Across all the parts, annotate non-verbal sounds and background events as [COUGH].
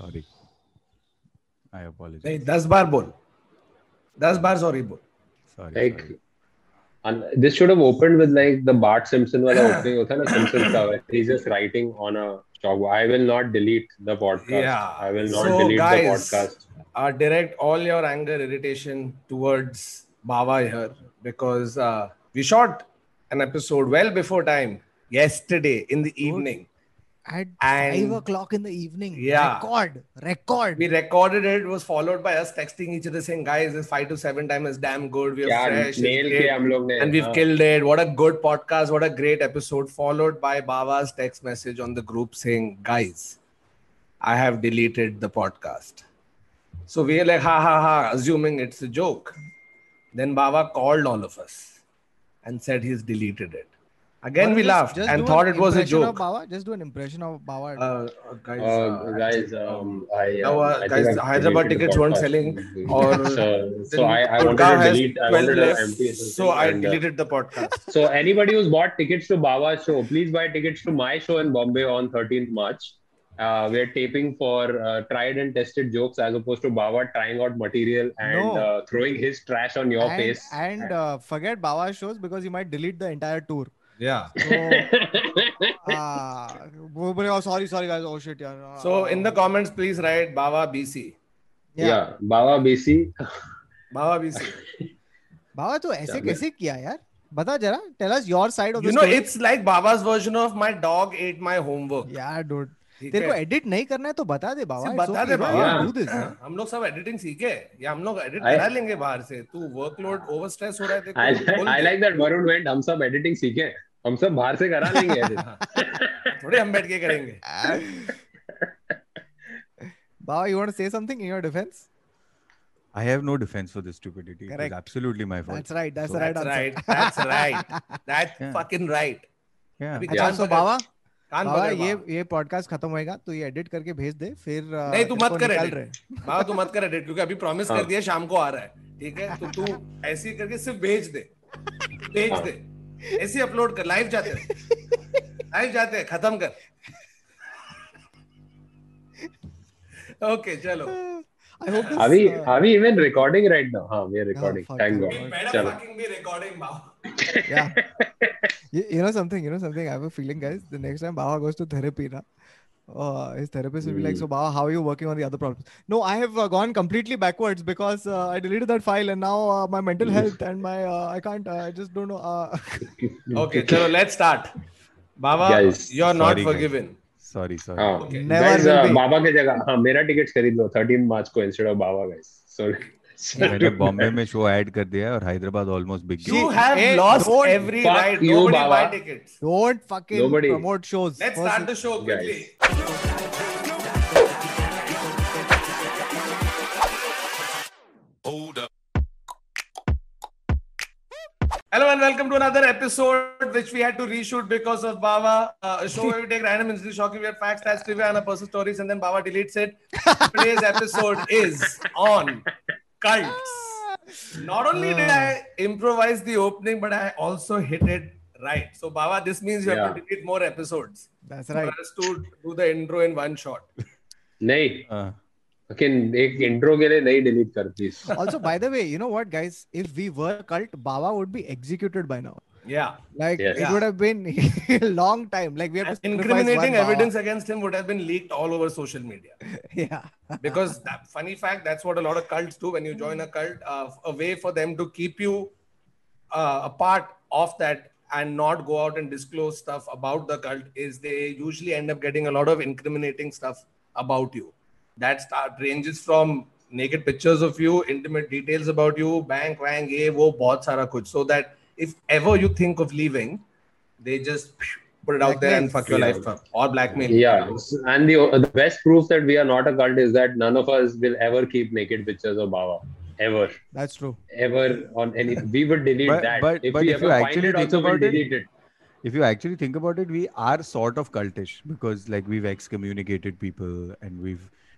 Sorry. I apologize. नहीं दस बार बोल दस बार सॉरी बोल Sorry. Like, and this should have opened with like the Bart Simpson wala opening hota na Simpsons ka where he's just writing on a chalkboard. I will not delete the podcast. Yeah. I will not So, delete guys, the podcast. uh, direct all your anger, irritation towards Baba here because uh, we shot an episode well before time yesterday in the evening. at and five o'clock in the evening. Yeah. Record. Record. We recorded it. was followed by us texting each other saying, guys, this five to seven time is damn good. We are yeah, fresh. And we've killed it. What a good podcast. What a great episode. Followed by Baba's text message on the group saying, guys, I have deleted the podcast. So we are like, ha ha ha, assuming it's a joke. Then Baba called all of us and said he's deleted it. Again, Baba, we just- laughed just and thought an it was a impression of joke. Baba. Just do an impression of Baba. Uh, uh, guys, Uh, uh, guys, actually, um, I, Now, um, uh, I guys, I've Hyderabad tickets weren't selling [LAUGHS] or so, so I, I wanted to delete. I wanted to empty so I and, uh, deleted the podcast. [LAUGHS] So anybody who's bought tickets to Baba's show, please buy tickets to my show in Bombay on 13th March. Uh, we're taping for uh, tried and tested jokes as opposed to Baba trying out material and No. uh, throwing his trash on your and, face. and uh, forget Baba shows because you might delete the entire tour. Yeah. So, uh, वो बोले, oh, sorry, sorry, guys. Oh shit, yeah. So in the comments, please write Baba BC. yeah. yeah Baba BC. Baba BC. बाबा तो ऐसे कैसे किया यार बता जरा tell us your side of the You know, it's like Baba's version of my dog ate my homework. यार dude तेरे को एडिट नहीं करना है तो बता दे बाबा बता okay, दे बाबा हम लोग सब एडिटिंग सीखे या हम लोग एडिट I- करा लेंगे बाहर से तू वर्कलोड ओवर स्ट्रेस हो रहा है I, तेरे को, बोल I they. like that Varun went. हम सब editing सीखे. हम सब बाहर से करा लेंगे. थोड़े हम बैठ के करेंगे Baba, you want to say something in your defense? I have no defense for this stupidity. It Correct. was absolutely my fault. That's right. That's So- right That's right. That's right. That's Yeah. fucking right. Yeah. अभी अच्छा पकड़- बाबा कान बाबा ये बाबा। ये podcast खत्म होएगा तो ये edit करके भेज दे फिर uh, नहीं तू मत कर। रहे बाबा तू मत कर एडिट क्योंकि अभी प्रॉमिस कर हाँ। दिया शाम को आ रहा है ठीक है तो तू ऐसे ही करके सिर्फ़ भेज दे भेज हाँ। दे ऐसे अपलोड कर लाइव जाते लाइव जाते खत्म कर। ओके चलो। अभी अभी इवन रिकॉर्डिंग राइट नाउ हाँ we are recording thank God चलो फकिंग बी रिकॉर्डिंग बाबा या you know something you know something I have a feeling guys the next time Baba goes to therapy ना uh, his therapist will be like, Hmm. "So, Baba, how are you working on the other problems?" No, I have uh, gone completely backwards because uh, I deleted that file, and now uh, my mental health and my uh, I can't. Uh, I just don't know. Uh, okay चलो let's start Baba Guys, you're not sorry, guys. Sorry, sorry. हाँ, Okay. Never guys, will uh, be. बाबा के जगह हाँ मेरा ticket खरीद लो 13 मार्च को instead of बाबा गाइस सो मैंने बॉम्बे में शो ऐड कर दिया है और Hyderabad almost big you have Hey, lost don't every fuck right you, nobody buy Baba. tickets don't fucking Nobody. promote shows. let's First- start the show quickly Hello and welcome to another episode which we had to reshoot because of Baba. Uh, a show where we take random incidents, shocking weird facts, stats, trivia, and a personal stories, and then Baba deletes it. Today's episode is on cults. Not only did I improvise the opening, but I also hit it right. So Baba, this means you have to Yeah. delete more episodes That's right. for right. us to do the intro in one shot. Nay. Uh, लेकिन एक intro के लिए नहीं delete कर please also, by the way, you know what, guys? If we were a cult, Baba would be executed by now. Yeah. Like Yes. it Yeah. would have been a [LAUGHS] long time. Like we have to sacrifice Incriminating one Baba. evidence against him would have been leaked all over social media. [LAUGHS] Yeah. because that funny fact that's what a lot of cults do when you join a cult uh, a way for them to keep you uh, a part of that and not go out and disclose stuff about the cult is they usually end up getting a lot of incriminating stuff about you that start ranges from naked pictures of you intimate details about you bank wang ye wo bahut sara kuch so that if ever you think of leaving they just put it out there and fuck your Yeah. life up or blackmail Yeah, and the the best proof that we are not a cult is that none of us will ever keep naked pictures of Baba. Ever, That's true. ever on any. We would delete But- that. but- if but we if you ever find actually it, think also we'll about it- delete it. if you actually think about it, we are sort of cultish because like we've excommunicated people and we've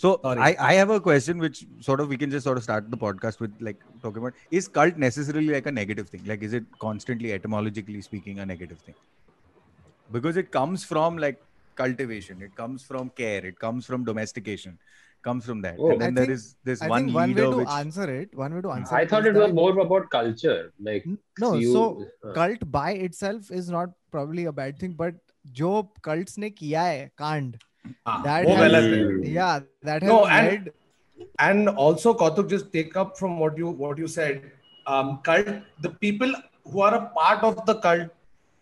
Because- So Sorry. I, I have a question which sort of we can just sort of start the podcast with like talking about is cult necessarily like a negative thing? Like is it constantly etymologically speaking a negative thing? Because it comes from like cultivation, it comes from care, it comes from domestication, comes from that. Oh. and then I there think- is this I one think one way leader to which answer it, one way to answer I thought is it was that- more about culture. Like no, you- so uh, cult by itself is not probably a bad thing, but जो cults ने किया है कांड Ah, that has, yeah, that has no, and, and also Kautuk just take up from what you what you said. Um, cult, the people who are a part of the cult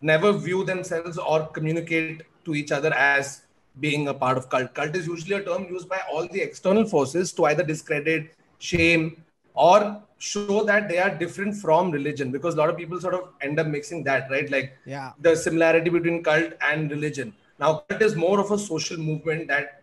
never view themselves or communicate to each other as being a part of cult. Cult is usually a term used by all the external forces to either discredit, shame, or show that they are different from religion because a lot of people sort of end up mixing that, right? Like yeah. the similarity between cult and religion. Now, cult is more of a social movement that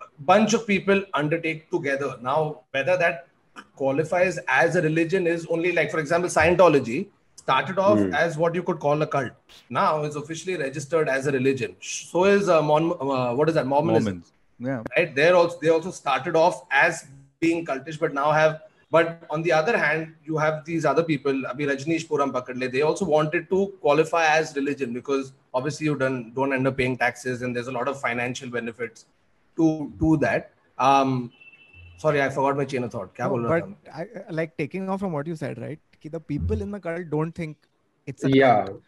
a bunch of people undertake together. Now, whether that qualifies as a religion is only like, for example, Scientology started off Hmm. as what you could call a cult. Now it's officially registered as a religion. So is uh, Mon- uh, what is that Mormonism? Mormons. Yeah. right they're also they also started off as being cultish but now have but on the other hand you have these other people abhi Rajneeshpuram pakadle they also wanted to qualify as religion because obviously you don't don't end up paying taxes and there's a lot of financial benefits to to that. Um sorry i forgot my chain of thought. Kya No, but? I, uh, like taking off from what you said right कि the people in the cult don't think it's a yeah, cult,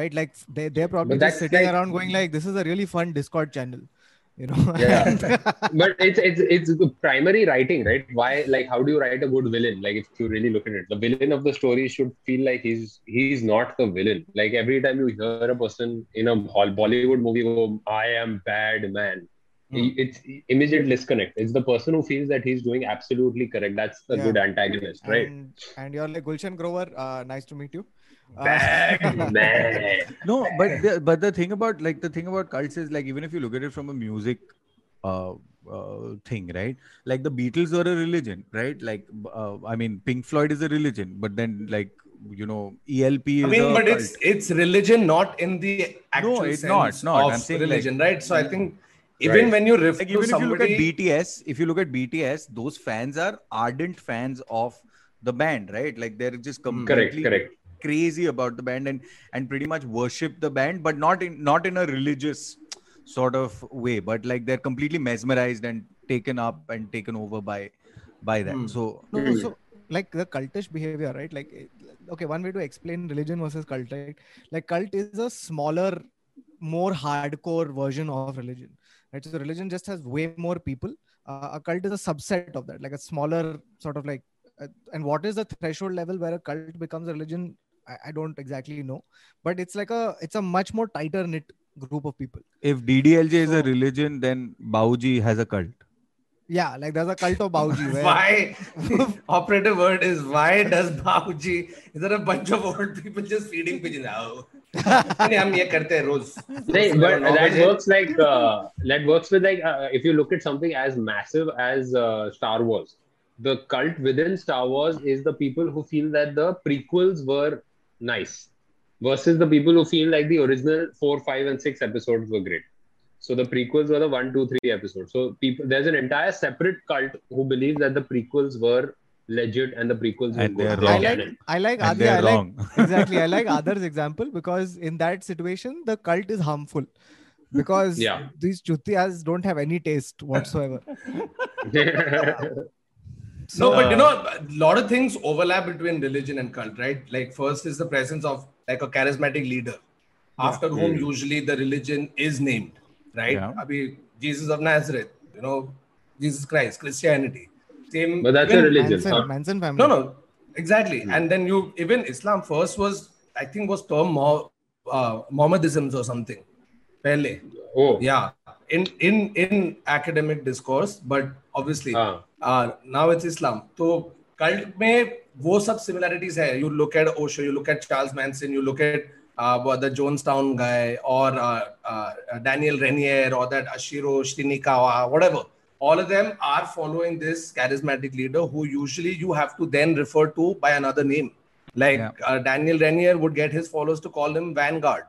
right? Like they they're probably just sitting like- around going like this is a really fun discord channel you know [LAUGHS] Yeah. And- but it's it's it's the primary writing, right? Why like how do you write a good villain? Like if you really look at it, the villain of the story should feel like he's he's not the villain. Like every time you hear a person in a Bollywood movie go, "I am bad man," Hmm. it's immediate disconnect. It's the person who feels that he's doing absolutely correct. That's the Yeah. good antagonist, right? and, and you're like Gulshan Grover uh, nice to meet you Uh, [LAUGHS] man. No, but the, but the thing about like the thing about cults is like even if you look at it from a music uh, uh thing, right? Like the Beatles were a religion, right? Like uh, I mean, Pink Floyd is a religion, but then like you know, ELP is I mean, but cult. it's it's religion, not in the actual no, it's sense not, not. of I'm saying, like- religion, right? So I think even Right. when you refer like to even if you look at BTS, if you look at BTS, those fans are ardent fans of the band, right? Like they're just Hmm. completely Correct, correct. Crazy about the band and and pretty much worship the band, but not in not in a religious sort of way, but like they're completely mesmerized and taken up and taken over by by that. Hmm. So no, so like the cultish behavior right? Like eh, okay one way to explain religion versus cult right? Like cult is a smaller more hardcore version of religion right? So religion just has way more people. Uh, a cult is a subset of that like a smaller sort of like uh, and what is the threshold level where a cult becomes a religion I, I don't exactly know but it's like a it's a much more tighter knit group of people if DDLJ is a So- religion, then Bauji has a cult. yeah like there's a cult of Bauji [LAUGHS] where why operative word is why does Bauji is there a bunch of old people just feeding pigeons out [LAUGHS] नहीं, हम ये करते हैं रोज Hey, but that works like uh, that works with like uh, if you look at something as massive as uh, Star Wars, the cult within Star Wars is the people who feel that the prequels were nice, versus the people who feel like the original four, five, and six episodes were great. So the prequels were the one, two, three episodes. So people, there's an entire separate cult who believes that the prequels were legit and the prequels were And good. they're They're wrong. I like. I like And Adi, they're like wrong. [LAUGHS] exactly. I like Aadar's example because in that situation, the cult is harmful because Yeah. these chutias don't have any taste whatsoever. [LAUGHS] [LAUGHS] No, but Uh, you know, a lot of things overlap between religion and cult, right? Like first is the presence of like a charismatic leader, after whom Mm. usually the religion is named, right? Yeah. Abhi, Jesus of Nazareth, you know, Jesus Christ, Christianity. Same. But that's a religion. Manson, huh? Manson family. No, no, exactly. And then you even Islam first was I think was termed Mo- uh, Mohammedisms or something. Pehle. Oh, Yeah. In in in academic discourse, but obviously Ah. Now it's Islam तो cult में वो सब similarities है. You look at Osho you look at Charles Manson you look at the Jonestown guy और Daniel Rainier और that Ashiro Shrinikawa whatever. All of them are following this charismatic leader who usually you have to then refer to by another name. Like ah, daniel Raniere would get his followers to call him vanguard.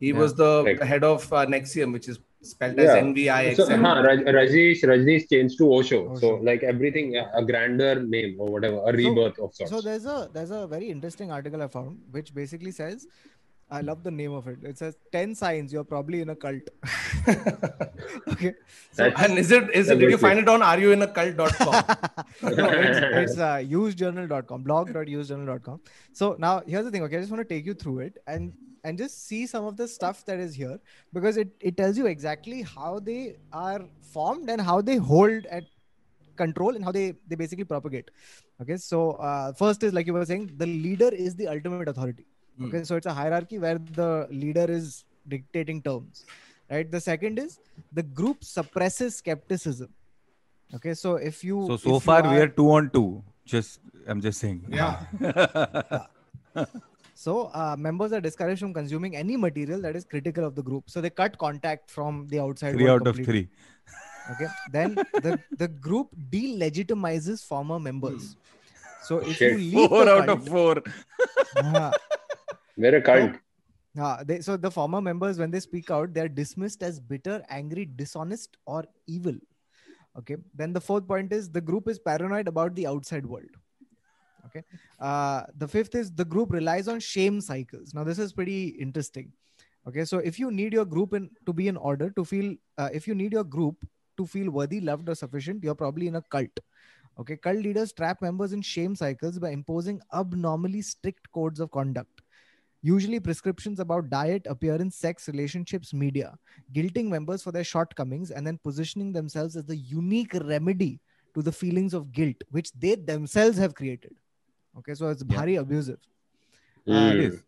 He yeah. was the, head of uh, NXIVM which is spelled as Yeah. NVIXM. So, huh, Raj- Rajneesh, changed to Osho. So, like everything, a grander name or whatever, a rebirth of sorts. So there's a there's a very interesting article I found which basically says, I love the name of it. It says ten signs you're probably in a cult. [LAUGHS] okay. So And is it is it, did you find it on areyouinacult.com? [LAUGHS] no, it's, it's uh, usejournal.com, blog.usejournal.com. So now here's the thing. Okay, I just want to take you through it and and just see some of the stuff that is here because it, it tells you exactly how they are formed and how they hold at control and how they they basically propagate. Okay, so uh, first is like you were saying, the leader is the ultimate authority. Hmm. Okay, so it's a hierarchy where the leader is dictating terms. Right. The second is the group suppresses skepticism. Okay, so if you So so far we are- are two on two. Just I'm just saying. yeah. [LAUGHS] So uh, members are discouraged from consuming any material that is critical of the group. So they cut contact from the outside. three world out of three. Okay. Then the, the group delegitimizes former members. So if Shit. you leave [LAUGHS] Four out cult, of four. uh, We're a cult. uh, they, so the former members, when they speak out, they are dismissed as bitter, angry, dishonest, or evil. Okay. Then the fourth point is the group is paranoid about the outside world. Okay. Uh, the fifth is the group relies on shame cycles. Now this is pretty interesting. Okay. So if you need your group in to be in order to feel, uh, if you need your group to feel worthy, loved, or sufficient, you're probably in a cult. Okay. Cult leaders trap members in shame cycles by imposing abnormally strict codes of conduct usually prescriptions about diet, appearance, sex, relationships, media, guilting members for their shortcomings, and then positioning themselves as the unique remedy to the feelings of guilt, which they themselves have created. Okay, so it's Yeah. very abusive. It is.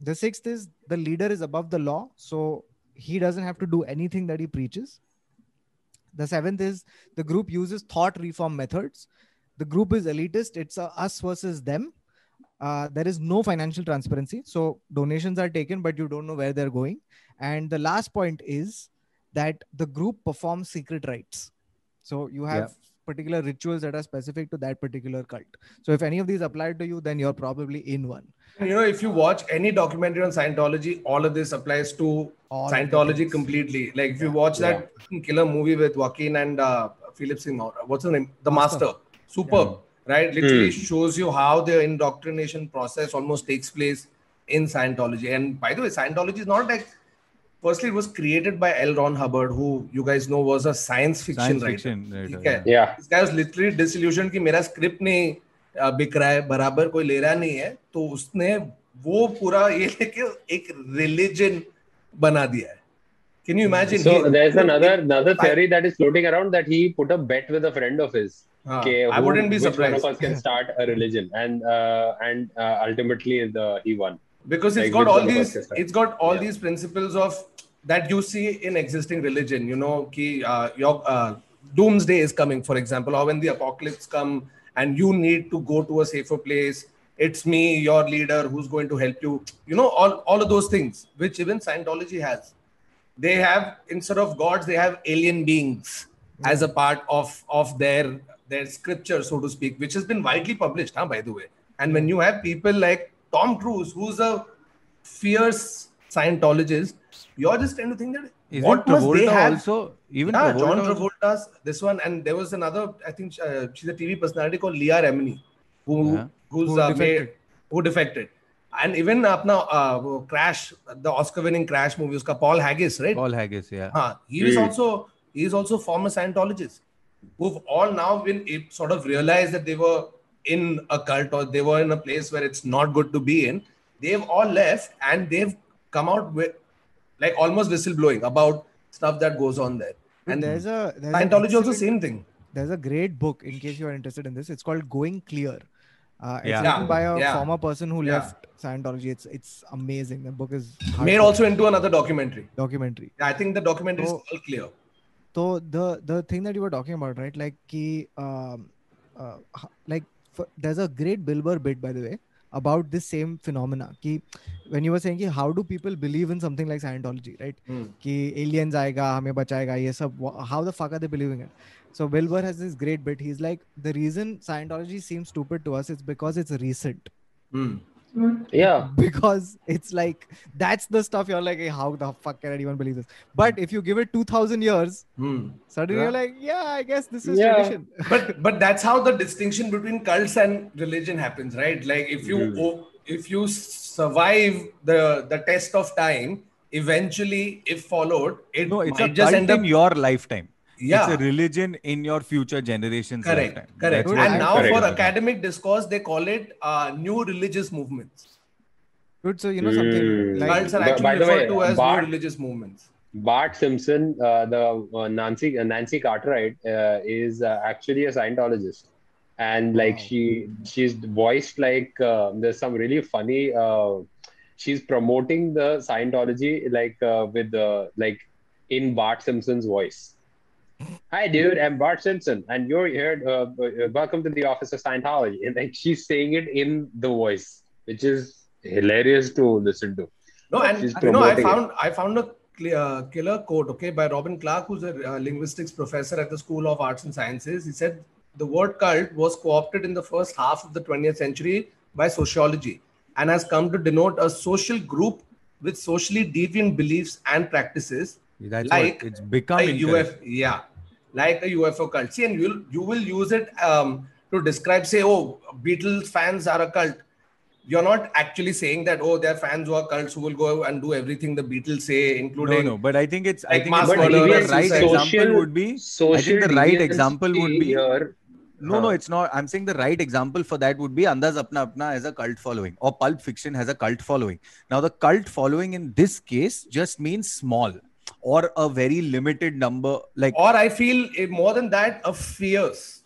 The sixth is the leader is above the law, so he doesn't have to do anything that he preaches. The seventh is the group uses thought reform methods. The group is elitist, it's a us versus them. Uh, there is no financial transparency, so donations are taken, but you don't know where they're going. And the last point is that the group performs secret rites. So you have Yeah. Particular rituals that are specific to that particular cult. So if any of these apply to you, then you're probably in one. You know, if you watch any documentary on Scientology, all of this applies to All Scientology completely. Like if you watch that killer movie with Joaquin and uh, Philip Seymour, what's the name? The Master. Master. Superb, right? Literally Hmm. shows you how the indoctrination process almost takes place in Scientology. And by the way, Scientology is not like Firstly, it was created by L. Ron Hubbard, who you guys know was a science fiction Science writer. fiction. writer, ठीक है? yeah. Yeah. This guy was literally disillusioned कि मेरा script नहीं अ, बिक रहा है बराबर कोई ले रहा नहीं है तो उसने वो पूरा ये लेके एक रिलीजन बना दिया है can you imagine So there's another another theory that is floating around that he put a bet with a friend of his. Okay, I who- wouldn't be which one surprised of us can start a religion, and uh, and uh, ultimately the he won. because it's like got which all one of these us can start? it's got all Yeah. these principles of that you see in existing religion you know ki uh, your uh, doomsday is coming for example or when the apocalypse come and you need to go to a safer place it's me your leader who's going to help you. You know all all of those things which even scientology has. They have instead of gods they have alien beings as a part of of their their scripture so to speak which has been widely published huh, by the way. And when you have people like tom cruise who's a fierce scientologist you're just trying to think that Isn't what must they Travolta have also? Even yeah, Travolta John also- Travolta's this one, and there was another. I think uh, she's a TV personality called Leah Remini, who Yeah. who's Who uh, defected. made, who defected, and even apna uh, वो Crash, the Oscar-winning Crash movie, uska Paul Haggis, right? Paul Haggis, yeah. Huh, he is also he is also former Scientologist, who've all now been sort of realized that they were in a cult or they were in a place where it's not good to be in. They've all left and they've come out with like almost whistleblowing about stuff that goes on there. But And there's a there's an Scientology also same thing. there's a great book in case you are interested in this it's called going clear uh, it's Yeah. written by a yeah. former person who Yeah. left scientology it's it's amazing the book is Made hardcore also into another documentary. documentary Yeah, I think the documentary So- is all clear. so the the thing that you were talking about right like ki, um, uh, like f- there's a great bill Burr bit by the way about this same phenomena. कि when you were saying how do people believe in something like Scientology right? Hmm. aliens आएगा हमें बचाएगा ये सब how the fuck are they believing it so Bill Burr has this great bit. He's like the reason Scientology seems stupid to us is because it's recent. Hmm. Yeah. [LAUGHS] Because it's like that's the stuff you're like, hey, how the fuck can anyone believe this? But if you give it two thousand years, Hmm. suddenly Yeah. you're like, yeah, I guess this is Yeah. tradition. [LAUGHS] but but that's how the distinction between cults and religion happens right like if you o- if you survive the the test of time eventually if followed it No, it's a might just cult end up in your lifetime. Yeah It's a religion in your future generations. correct lifetime. correct That's and now Correct. for academic discourse they call it uh, new religious movements Dude, so you know something Mm. like cults are actually by the referred way, to as Bart- new religious movements Bart Simpson, uh, the uh, Nancy uh, Nancy Cartwright, uh, is uh, actually a Scientologist, and like Wow. she she's voiced like uh, there's some really funny. Uh, she's promoting the Scientology like uh, with the like in Bart Simpson's voice. Hi, dude. I'm Bart Simpson, and you're here. Uh, uh, welcome to the office of Scientology. And like she's saying it in the voice, which is hilarious to listen to. No, and you know, I promoting it. found I found a cl- uh, killer quote, okay, by Robin Clark, who's a uh, linguistics professor at the School of Arts and Sciences. He said the word cult was co-opted in the first half of the 20th century by sociology and has come to denote a social group with socially deviant beliefs and practices, That's like what it's become. a incorrect. UFO, yeah, like a UFO cult. See, and you'll you will use it um, to describe, say, oh, Beatles fans are a cult you're not actually saying that oh they're fans who are cults who will go and do everything the Beatles say, including no, but I think it's. I think it's But the right suicide. example would be. social the right example would be- here. No, no, it's not. I'm saying the right example for that would be Andaz Apna Apna has a cult following, or Pulp Fiction has a cult following. Now, the cult following in this case just means small or a very limited number. Like, or I feel more than that a fierce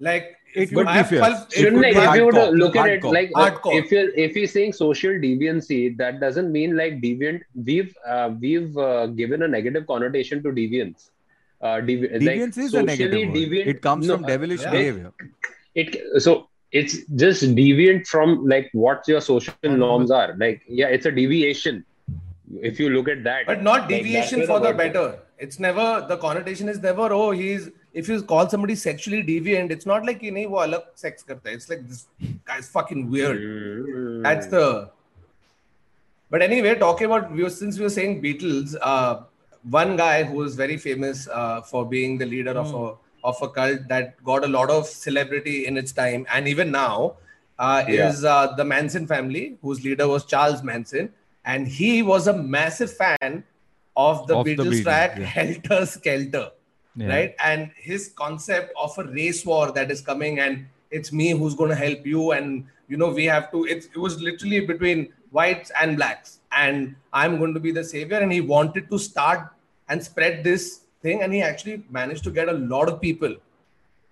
like It if would be have fierce. pulp, It Shouldn't would be if you were to hardcore, look at it hardcore. like uh, Hardcore. if you're if you're saying social deviancy, that doesn't mean like deviant. We've uh, we've uh, given a negative connotation to deviance. Uh, devi- deviance like is a negative word. deviant. It comes no, from devilish yeah. behavior. It so it's just deviant from like what your social norms are. Like yeah, it's a deviation if you look at that but not deviation like for the better it. it's never the connotation is never oh he's if you call somebody sexually deviant it's not like you know wo sex karta it's like this guy's fucking weird that's the but anyway talking about we were, since we were saying beatles uh, one guy who is very famous uh, for being the leader mm. of hmm. a of a cult that got a lot of celebrity in its time and even now uh, yeah. is uh, the Manson family, whose leader was Charles Manson and he was a massive fan of the Of the Beatles Beatles, track yeah. Helter Skelter Yeah. right? And his concept of a race war that is coming, and it's me who's going to help you, and you know we have to. It's, it was literally between whites and blacks, and I'm going to be the savior. And he wanted to start and spread this thing, and he actually managed to get a lot of people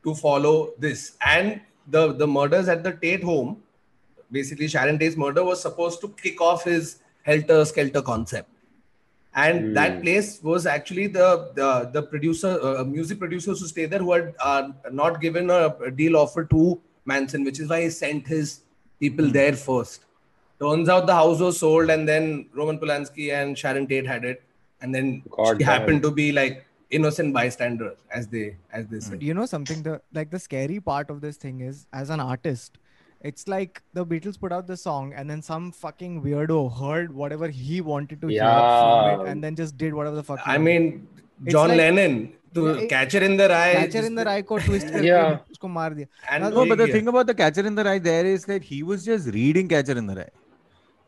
to follow this. And the the murders at the Tate home, basically Sharon Tate's murder was supposed to kick off his helter skelter concept. And that Hmm. place was actually the the, the producer uh, music producers who stayed there who had uh, not given a, a deal offer to manson which is why he sent his people there first. Turns out the house was sold and then roman polanski and sharon tate had it. And then God she damn. happened to be like innocent bystander as they as they said you know something the like the scary part of this thing is as an artist it's like the Beatles put out the song and then some fucking weirdo heard whatever he wanted to hear and then just did whatever the fuck. I mean, John Lennon. To catcher in the rye. Catcher in the rye ko twist yeah. usko maar diya. No, but the thing about the catcher in the rye there is that he was just reading catcher in the rye.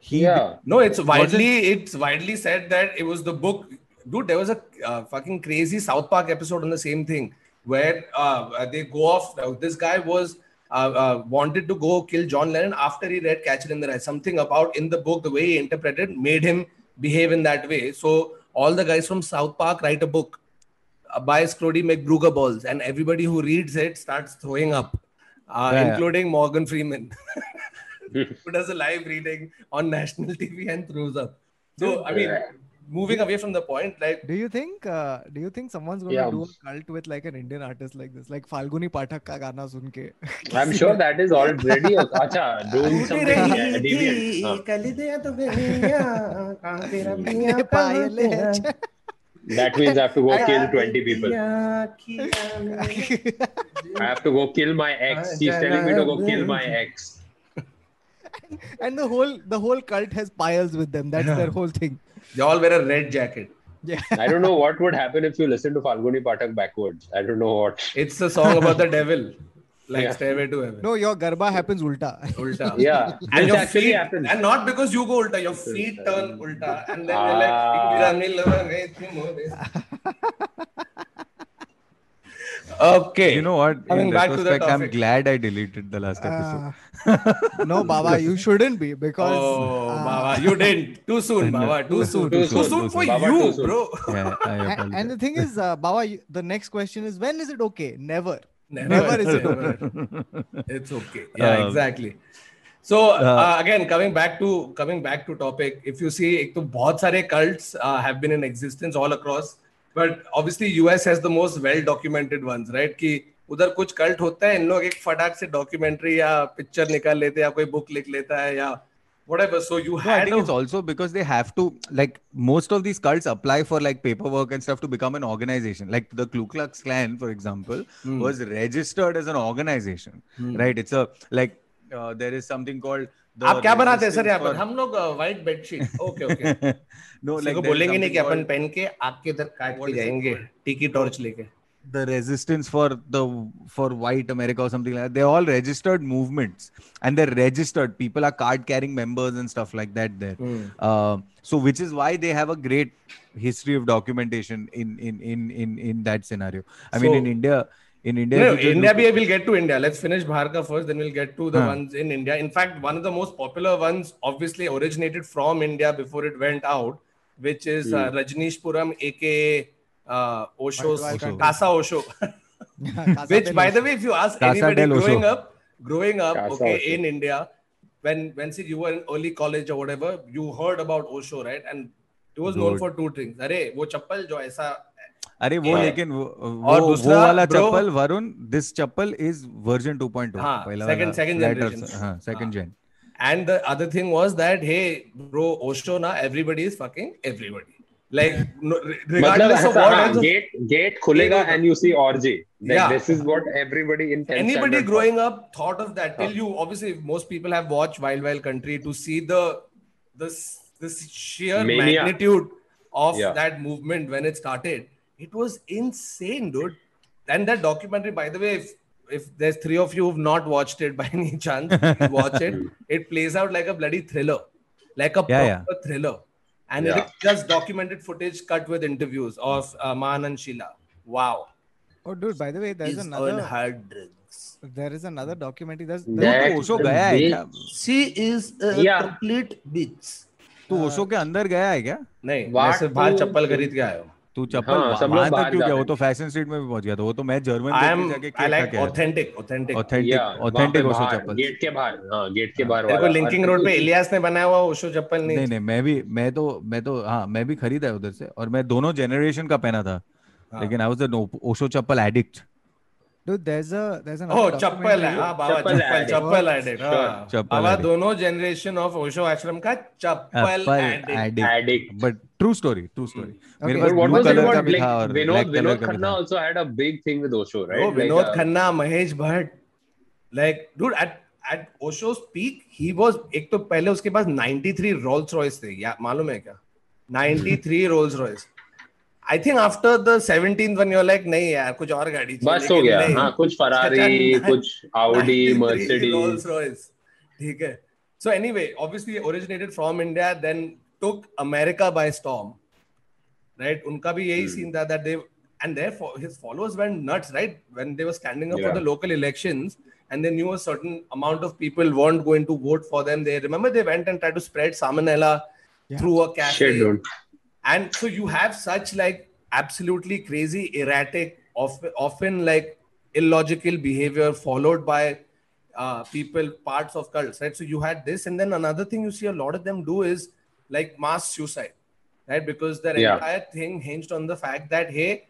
Yeah. No, it's widely it's widely said that it was the book. Dude, there was a uh, fucking crazy South Park episode on the same thing where uh, they go off. This guy was wanted to go kill John Lennon after he read Catcher in the Rye. Something about in the book, the way he interpreted, made him behave in that way. So all the guys from South Park write a book, uh, buy Scrotie McBooger balls, and everybody who reads it starts throwing up, uh, Yeah. including Morgan Freeman. [LAUGHS] [LAUGHS] who does a live reading on national [LAUGHS] TV and throws up. So I mean, moving away from the point, like Do you think? Uh, do you think someone's going Yeah. to do a cult with like an Indian artist like this, like Falguni Pathak ka gana sun ke? [LAUGHS] I'm sure that is already a, [LAUGHS] [LAUGHS] acha, doing something yeah, deviant. That means I have to go kill 20 people. I have to go kill my ex. He's telling me to go kill my ex. [LAUGHS] and the whole the whole cult has piles with them. That's their whole thing. they all wear a red jacket. Yeah. I don't know what would happen if you listen to Falguni Pathak backwards. I don't know what. It's a song about the [LAUGHS] devil, like Yeah. Stairway to Heaven. No, your garba happens ulta. Ulta. [LAUGHS] Yeah, And this your actually feet, happens. and not because you go ulta, your feet turn ulta, and then Ah. you're like, okay. You know what? Coming In back to the retrospect, I'm topic. glad I deleted the last episode. Uh, no, Baba, you [LAUGHS] shouldn't be because. oh, uh, Baba, you didn't. Too soon, Baba. Too soon. Too Too soon, soon too for soon. Baba, you, too soon. bro. yeah, I And, apologize. and the thing is, uh, Baba, you, the next question is when is it okay? Never. Never, Never is it never. [LAUGHS] It's okay. Yeah, Um, exactly. So uh, uh, again, coming back to coming back to topic, if you see, एक तो बहुत सारे cults uh, have been in existence all But obviously US has the most well documented ones, right? कि उधर कुछ cult होता है, इन लोग एक फटाक से documentary या picture निकाल लेते हैं या कोई book लिख लेता है या whatever. So you No, I had think a, it's also because they have to like most of these cults apply for like paperwork and stuff to become an organization. Like the Ku Klux Klan, for example, Hmm. was registered as an organization, mm. right? It's a like uh, there is something called. आप क्या बनाते हैं sir यहाँ पर हम लोग white bedsheet okay okay for- no, किसी like को there is बोलेंगे नहीं कि अपन पहन के आग के इधर काट के जाएँगे? टीकी टॉर्च लेके the resistance for the for white America or something like that. They're all registered movements, and they're registered. People are card carrying members and stuff like that there. Hmm. Uh, so which is why they have a great history of documentation in in in in in that scenario. I so, mean, in India, in India. No, India, we will get to India. Let's finish Bharka first, then we'll get to the huh. ones in India. In fact, one of the most popular ones obviously originated from India before it went out, which is uh, Rajneeshpuram, aka uh, Osho's Osho. Casa Osho. [LAUGHS] [LAUGHS] which, by the way, if you ask anybody growing up, growing up, okay, Osho. in India, when when see, you were in early college or whatever, you heard about Osho, right? And he was known for two things. अरे वो चप्पल जो ऐसा अरे वो हाँ. लेकिन वो और वो वो दूसरा, वाला bro- chappal Varun this chappal is version 2.0 हाँ, पहला second- वाला second flatter- generation. हाँ second हाँ. gen And the other thing was that, hey, bro, Osho na, everybody is fucking everybody. Like, no, re- मतलब regardless of ऐसा what हाँ, else, gate gate खुलेगा and you see orgy. Like Yeah. this is what everybody in 10th anybody standard growing up thought of that till you obviously most people have watched Wild Wild Country to see the this this sheer Mania. magnitude of Yeah. that movement when it started. it was insane, dude. And that documentary, by the way, if, if there's three of you who've not watched it [LAUGHS] by any chance, watch it. [LAUGHS] It plays out like a bloody thriller, like a yeah, proper yeah. thriller. And yeah. it's just documented footage cut with interviews of uh, Ma Anand Sheela. Wow. Oh, dude, by the way, there's He's another. hard drugs. There is another documentary. There's, there's that gaya hai? She is a yeah. complete bitch. Uh, तू ओशो के अंदर गया है क्या नहीं वैसे बाहर चप्पल खरीद के आया तू चप्पल हाँ, सब लोग बाहर क्यों गया? वो तो फ़ैशन स्ट्रीट में भी पहुँच गया था। वो तो मैं German I am I like authentic authentic authentic authentic Osho chappal. Gate के बाहर हाँ गेट के बाहर वाला। लिंकिंग और रोड पे इलियास ने बनाया हुआ ओशो चप्पल नहीं। नहीं नहीं मैं भी मैं तो मैं तो हाँ मैं भी खरीदा है उधर से और मैं दोनों जनरेशन का पहना था। हाँ। लेकिन I was the Osho chappal addict dude, there's a there's oh another chappal है हाँ बाबा चप्पल चप्पल addict. हाँ। बाबा दोनों जनरेशन ऑफ़ ओशो आश्रम का चप्पल Addict. True story true story मेरे पास ब्लू कलर का था और ब्लैक कलर का Khanna also had a big thing with Osho right Vinod Khanna Mahesh Bhatt like dude at at Osho's peak he was एक तो पहले उसके पास 93 रोल्स रॉयस थे। या मालूम है क्या? 93 Rolls Royce I think after the 17th one you are like नहीं यार कुछ और गाड़ी चाहिए बस हो गया। हाँ कुछ फरारी कुछ ऑडी मर्सिडीज रोल्स रॉयस ठीक है। So anyway originated from India then took America by storm, right? Unka bhi yehi hmm. scene tha that they and therefore his followers went nuts, right? When they were standing up yeah. for the local elections and they knew a certain amount of people weren't going to vote for them. They remember they went and tried to spread salmonella yeah. through a cafe. Shit, and so you have such like absolutely crazy, erratic, often like illogical behavior followed by uh, people, parts of cults, right? So you had this, and then another thing you see a lot of them do is like mass suicide. right? Because their Yeah. entire thing hinged on the fact that hey,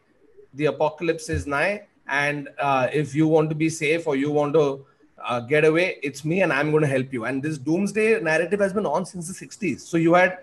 the apocalypse is nigh, and uh, if you want to be safe or you want to uh, get away, it's me, and I'm going to help you. And this doomsday narrative has been on since the '60s. So you had,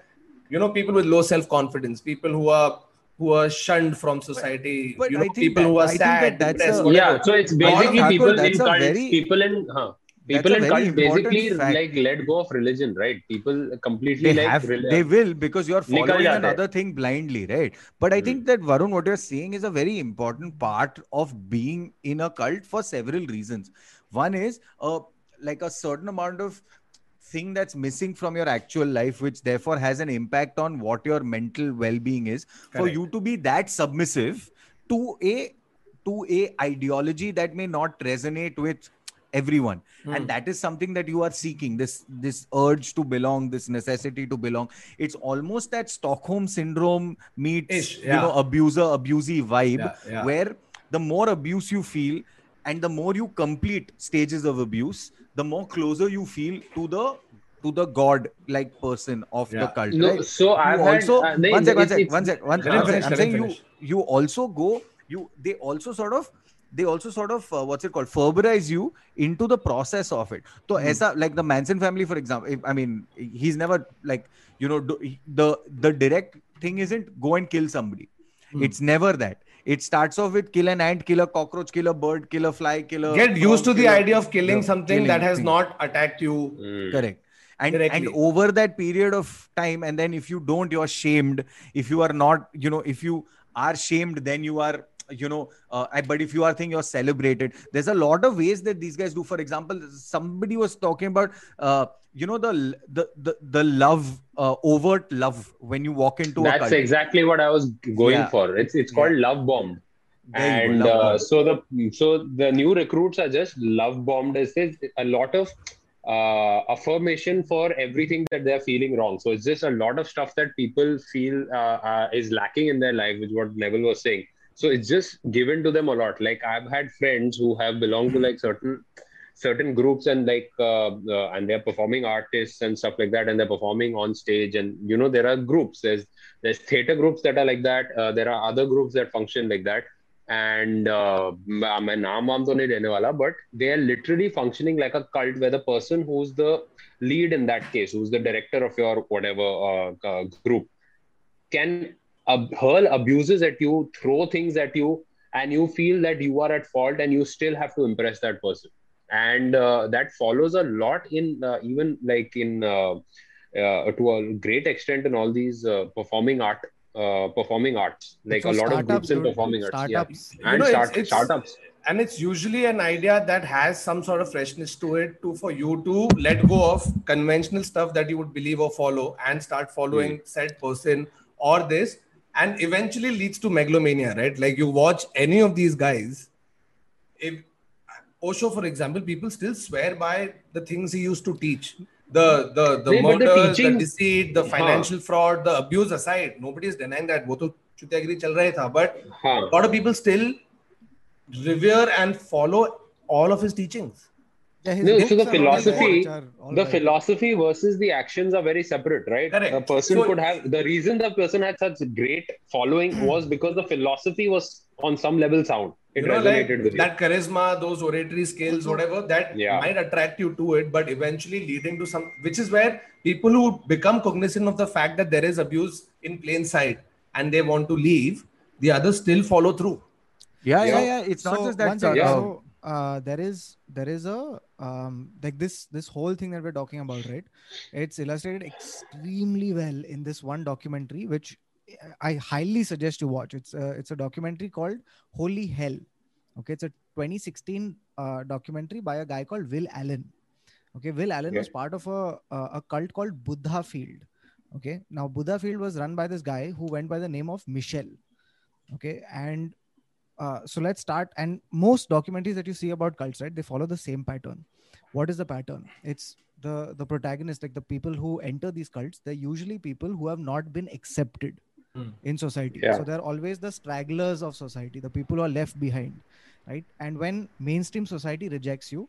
you know, people with low self-confidence, people who are who are shunned from society, but you know, people that- who are I sad, that that's depressed, a- whatever. yeah so it's basically people in that's a cults very- people in people a in very cults important basically fact. like let go of religion right? People completely they like have rel- they will because you're following another thing blindly right? But i Hmm. think that varun what you're saying is a very important part of being in a cult for several reasons. One is uh, like a certain amount of thing that's missing from your actual life which therefore has an impact on what your mental well-being is for you to be that submissive to a to a ideology that may not resonate with everyone Hmm. and that is something that you are seeking this this urge to belong this necessity to belong it's almost that stockholm syndrome meets Ish, you know yeah. abuser abusey vibe Yeah, yeah. where the more abuse you feel and the more you complete stages of abuse the more closer you feel to the to the god like person of the Yeah. cult no, right? so i've had also uh, one sec, one sec, one sec, one, Let him one sec. I'm let him saying you you also go you they also sort of they also sort of uh, what's it called ferberize you into the process of it so aisa like the manson family for example if, i mean he's never like you know do, the the direct thing isn't go and kill somebody Hmm. it's never that it starts off with kill an ant kill a cockroach kill a bird kill a fly kill a Get used to frog, the idea of killing the something killing that has thing. not attacked you. Mm. correct and Directly. and over that period of time and then if you don't you're shamed if you are not you know if you are shamed then you are you know uh, I- but if you are thinking you're celebrated there's a lot of ways that these guys do. For example somebody was talking about uh, you know the the the, the love uh, overt love when you walk into a that's exactly what i was going Yeah. for. It's it's called love bomb. Go, and love uh, so the so the new recruits are just love bombed. Is a lot of uh, affirmation for everything that they're feeling wrong. So it's just a lot of stuff that people feel uh, uh, is lacking in their life which what neville was saying so it's just given to them a lot. Like i've had friends who have belonged to like certain certain groups and like uh, uh, and they're performing artists and stuff like that and they're performing on stage. And you know there are groups. There's there's theater groups that are like that. Uh, there are other groups that function like that. And uh, my naam naam to nahi but they are literally functioning like a cult where the person who's the lead in that case who's the director of your whatever uh, uh, group can uh, hurl abuses at you throw things at you and you feel that you are at fault and you still have to impress that person. And uh, that follows a lot in uh, even like in uh, uh, to a great extent in all these uh, performing art uh, performing arts. Like So a lot of startups, groups in performing arts yeah. startups. You and know, it's- start, it's- startups. and it's usually an idea that has some sort of freshness to it to for you to let go of conventional stuff that you would believe or follow and start following said person or this and eventually leads to megalomania right like you watch any of these guys if osho for example people still swear by the things he used to teach the the the Yeah, but the murders, the, teaching- deceit, the financial fraud, the abuse aside, nobody is denying that. वो तो चुतियागिरी चल रहा ही था, but huh. a lot of people still revere and follow all of his teachings. Yeah, his No, so the are all philosophy- all the right. philosophy versus the actions are very separate, right? Correct. A person So- could have the reason the person had such great following hmm. was because the philosophy was on some level sound. It you know, like resonated with you. that charisma, those oratory skills, hmm. whatever, that Yeah. might attract you to it, but eventually leading to some, which is where people who become cognizant of the fact that there is abuse in plain sight and they want to leave, the others still follow through. yeah yeah Yeah. yeah it's not just that one second, Yeah. so uh, there is there is a um like this this whole thing that we're talking about right? It's illustrated extremely well in this one documentary which i highly suggest you watch. It's a, it's a documentary called holy hell. Okay it's a 2016 uh, documentary by a guy called will allen. Okay will allen Okay. was part of a, a a cult called Buddhafield. Okay now Buddhafield was run by this guy who went by the name of Michel. Okay and uh, so let's start and most documentaries that you see about cults right they follow the same pattern what is the pattern it's the the protagonist like the people who enter these cults they're usually people who have not been accepted Hmm. in society Yeah. so they're always the stragglers of society the people who are left behind right and when mainstream society rejects you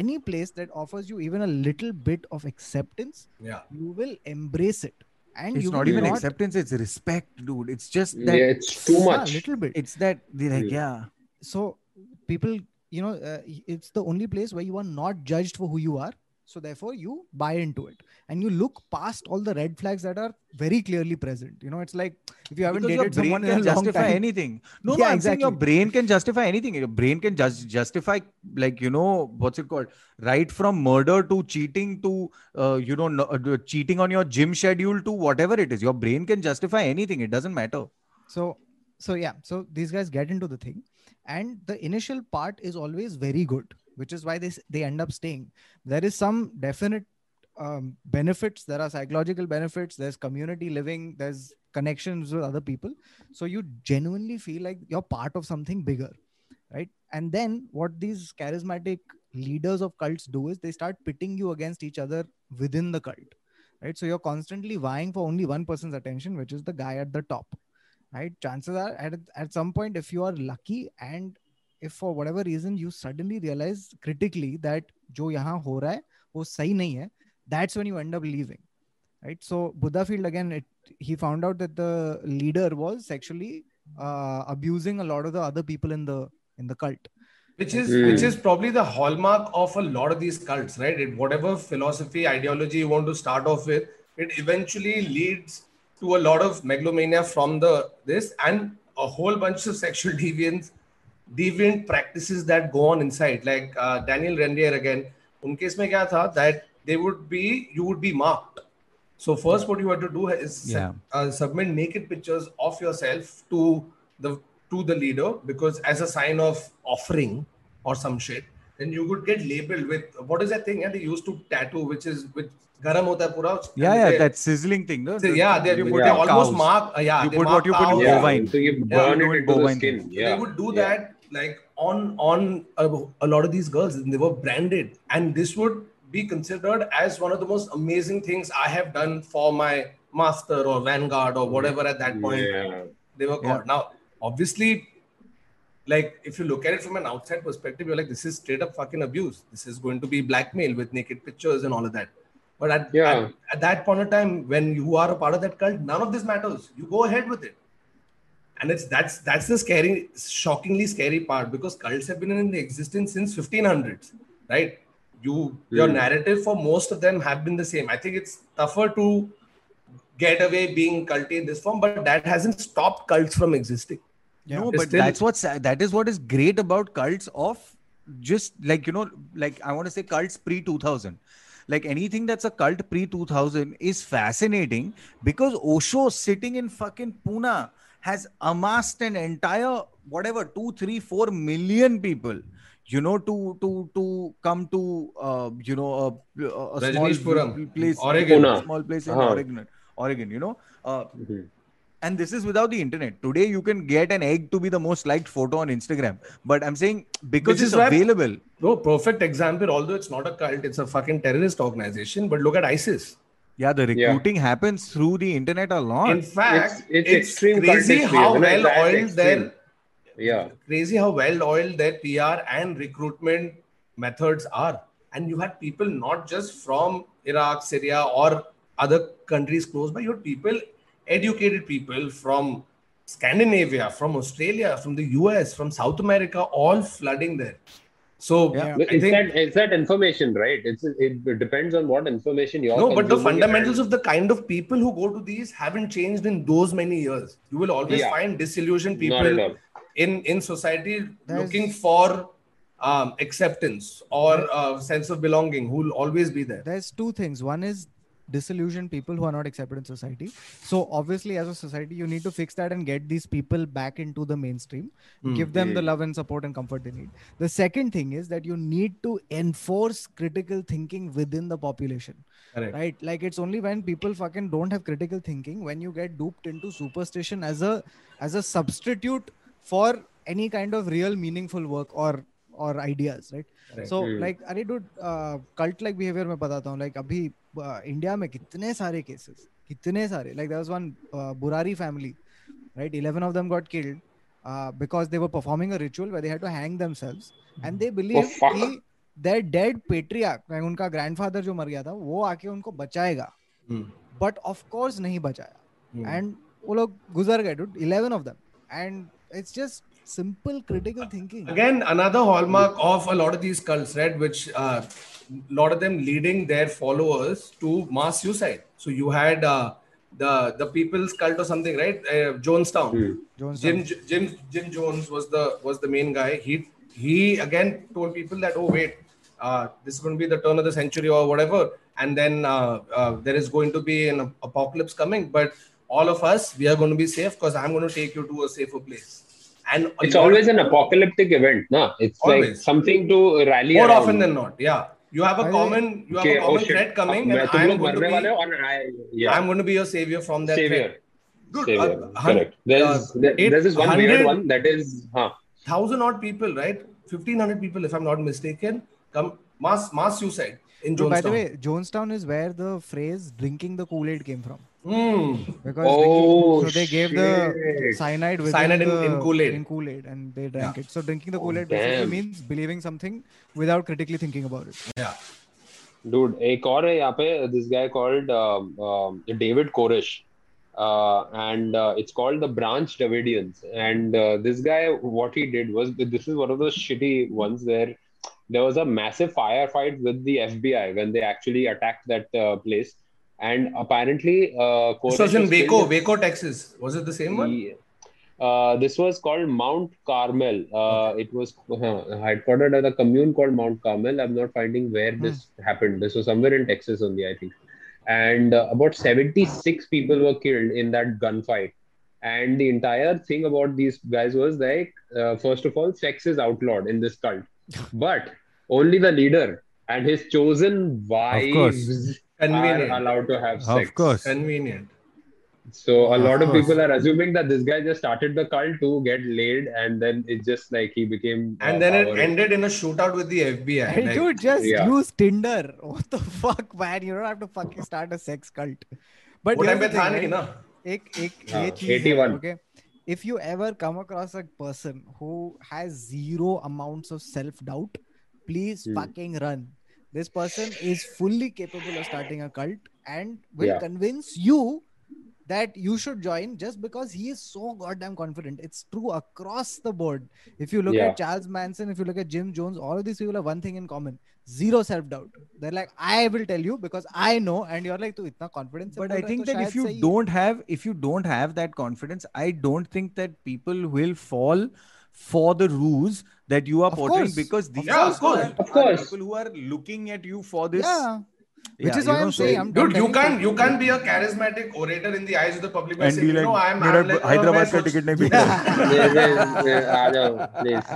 any place that offers you even a little bit of acceptance Yeah. you will embrace it and it's you not even not, acceptance it's respect dude it's just that yeah, it's too Yeah, much. little bit it's that they're like Mm. yeah so people you know uh, it's the only place where you are not judged for who you are so therefore you buy into it. And you look past all the red flags that are very clearly present. You know it's like if you haven't because your dated brain someone in a long time. anything. No [LAUGHS] no Yeah, i'm saying your brain can justify anything. Your brain can just justify like you know what's it called? Right from murder to cheating to uh, you know no, uh, cheating on your gym schedule to whatever it is. Your brain can justify anything. It doesn't matter. So so yeah. So these guys get into the thing. And the initial part is always very good which is why they they end up staying. There is some definite um, benefits. There are psychological benefits. There's community living. There's connections with other people. So you genuinely feel like you're part of something bigger right? And then what these charismatic leaders of cults do is they start pitting you against each other within the cult right? So you're constantly vying for only one person's attention which is the guy at the top right? Chances are at, at some point if you are lucky and if for whatever reason you suddenly realize critically that जो यहाँ हो रहा है वो सही नहीं है that's when you end up leaving right? So Buddhafield again he found out that the leader was actually uh, abusing a lot of the other people in the in the cult. Which is hmm. which is probably the hallmark of a lot of these cults right? Whatever philosophy ideology you want to start off with it eventually leads to a lot of megalomania from the this and a whole bunch of sexual [LAUGHS] deviance deviant practices that go on inside like uh, daniel Raniere again unke isme kya tha that they would be you would be marked so first what you had to do is yeah. uh, submit naked pictures of yourself to the to the leader because as a sign of offering or some shit then you would get labeled with what is that thing yeah they used to tattoo which is with garam hota pura yeah yeah that sizzling thing no? yeah they, you put yeah. almost cows. mark uh, yeah you put what you put in yeah. bovine so you burn yeah. it into bovine. the skin yeah. they would do yeah. that like on on a, a lot of these girls and they were branded. And this would be considered as one of the most amazing things i have done for my master or vanguard or whatever at that point Yeah. they were called. Now obviously like if you look at it from an outside perspective you're like this is straight up fucking abuse. This is going to be blackmail with naked pictures and all of that. But at, Yeah. at, at that point of time when you are a part of that cult none of this matters. You go ahead with it and it's that's that's the scary shockingly scary part because cults have been in the existence since 1500s right? You your Hmm. narrative for most of them have been the same. I think it's tougher to get away being culty in this form but that hasn't stopped cults from existing. Yeah. no It's but still- that's what's that is what is great about cults of just like you know like i want to say cults pre 2000 like anything that's a cult pre 2000 is fascinating because osho sitting in fucking pune has amassed an entire whatever two three four million people you know to to to come to uh, you know a, a small Rajneeshpuram, place Oregon. a small place in Uh-huh. oregon oregon you know uh, Mhm. and this is without the internet today you can get an egg to be the most liked photo on instagram but i'm saying because Which it's available Bro, perfect example. Although it's not a cult, it's a fucking terrorist organization. But look at ISIS. Yeah the recruiting happens through the internet a lot In fact, It's- it's, it's extreme crazy cultistry, how isn't it? well That's oiled their. Yeah. crazy how well oiled their PR and recruitment methods are. And you had people not just from Iraq, Syria, or other countries close by. You had people, educated people from Scandinavia, from Australia, from the US, from South America, all flooding there. So Yeah. I It's think that it's that information, right? It's it depends on what information you're. no, but the fundamentals and- of the kind of people who go to these haven't changed in those many years. You will always Yeah. find disillusioned people in in society There's- looking for um, acceptance or uh, sense of belonging who will always be there. there's two things one is disillusioned people who are not accepted in society so obviously as a society you need to fix that and get these people back into the mainstream Hmm. give them the love and support and comfort they need the second thing is that you need to enforce critical thinking within the population Correct. right like it's only when people fucking don't have critical thinking when you get duped into superstition as a as a substitute for any kind of real meaningful work or और ideas right so like अरे dude cult like behaviour मैं बताता हूँ like अभी uh, India में कितने सारे cases कितने सारे like there was one Burari family right 11 of them got killed because they were performing a ritual where had to hang themselves and they believe कि देयर डेड पेट्रियार्क उनका grandfather जो मर गया था वो आके उनको बचाएगा। hmm. बट ऑफकोर्स नहीं बचाया। hmm. एंड वो लोग गुजर गए dude of them and it's just simple critical thinking Again, another hallmark of a lot of these cults, right? Which uh, lot of them leading their followers to mass suicide. So you had uh, the the People's Cult or something, right? Uh, Jonestown. Hmm. Jones Jim Jim Jim Jones was the was the main guy. He he again told people that oh wait, uh, this is going to be the turn of the century or whatever, and then uh, uh, there is going to be an apocalypse coming, but all of us we are going to be safe because I'm going to take you to a safer place. And it's always an apocalyptic event, no? It's always. like something to rally More around. often than not, yeah. You have a common, you have okay, a common oh, threat coming, uh, and I'm going, be, I, yeah. I'm going, to be, your savior from that savior. threat. Good. Savior. Uh, Correct. There's, uh, there's this one weird one that is, huh? Thousand odd people, right? 1500 people, if I'm not mistaken, come mass mass suicide in Jonestown. By the way, Jonestown is where the phrase drinking the Kool Aid came from. Hmm. because Oh, drinking, so they gave the shit. cyanide within Cyanide in- the, in Kool-Aid. in Kool-Aid and they drank it so drinking the Oh, Kool-Aid basically damn. means believing something without critically thinking about it Yeah. Dude, एक और है यहाँ पे this guy called um, um, David Koresh. Uh, and uh, it's called the Branch Davidians. And uh, this guy, what he did was this is one of those shitty ones where there was a massive firefight with the FBI when they actually attacked that uh, place. and apparently, uh, This was in Waco, Waco, Texas. Was it the same one? Yeah. Uh, this was called Mount Carmel. Uh, It was uh, headquartered at a commune called Mount Carmel. I'm not finding where this happened. This was somewhere in Texas only, I think. And uh, about 76 people were killed in that gunfight. And the entire thing about these guys was like, uh, first of all, sex is outlawed in this cult, [LAUGHS] but only the leader and his chosen wives Convenient. are allowed to have sex. Of course. Convenient. So a lot of, of people are assuming that this guy just started the cult to get laid, and then it just like he became. And uh, then it ended in a shootout with the FBI. Hey, like, dude, just yeah. use Tinder. [LAUGHS] What the fuck, man? You don't have to fucking start a sex cult. But what thing, right? na? Ek, ek, yeah. 81. Okay. If you ever come across a person who has zero amounts of self doubt, please hmm. fucking run this person is fully capable of starting a cult and will Yeah. convince you that you should join just because he is so goddamn confident it's true across the board if you look Yeah. at charles manson if you look at jim jones all of these people have one thing in common zero self doubt they're like i will tell you because i know and you're like tu itna confidence but I think that if you don't have if you don't have that confidence, I don't think that people will fall for the ruse that you are of portraying course. because these yeah, are, of course. Of course. people who are looking at you for this. Yeah. Yeah, Which is why I'm saying, I'm dude, you can't you can't be a charismatic orator in the eyes of the public and saying, like, no, I'm Hyderabad ka ticket nahi [LAUGHS] please. [LAUGHS]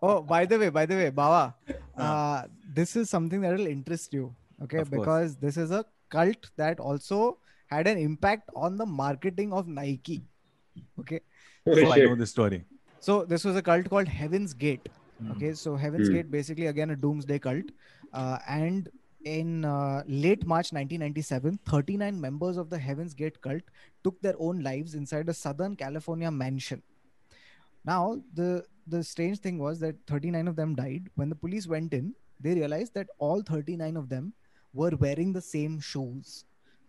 Oh, by the way, by the way, Baba, uh, this is something that will interest you, okay? Because this is a cult that also had an impact on the marketing of Nike. Okay, so I know the story so this was a cult called heaven's gate. Hmm. okay so heaven's Hmm. gate basically again a doomsday cult. Uh, and in uh, late march 1997 39 members of the heaven's gate cult took their own lives inside a southern california mansion. Now the the strange thing was that 39 of them died. When the police went in they realized that all 39 of them were wearing the same shoes.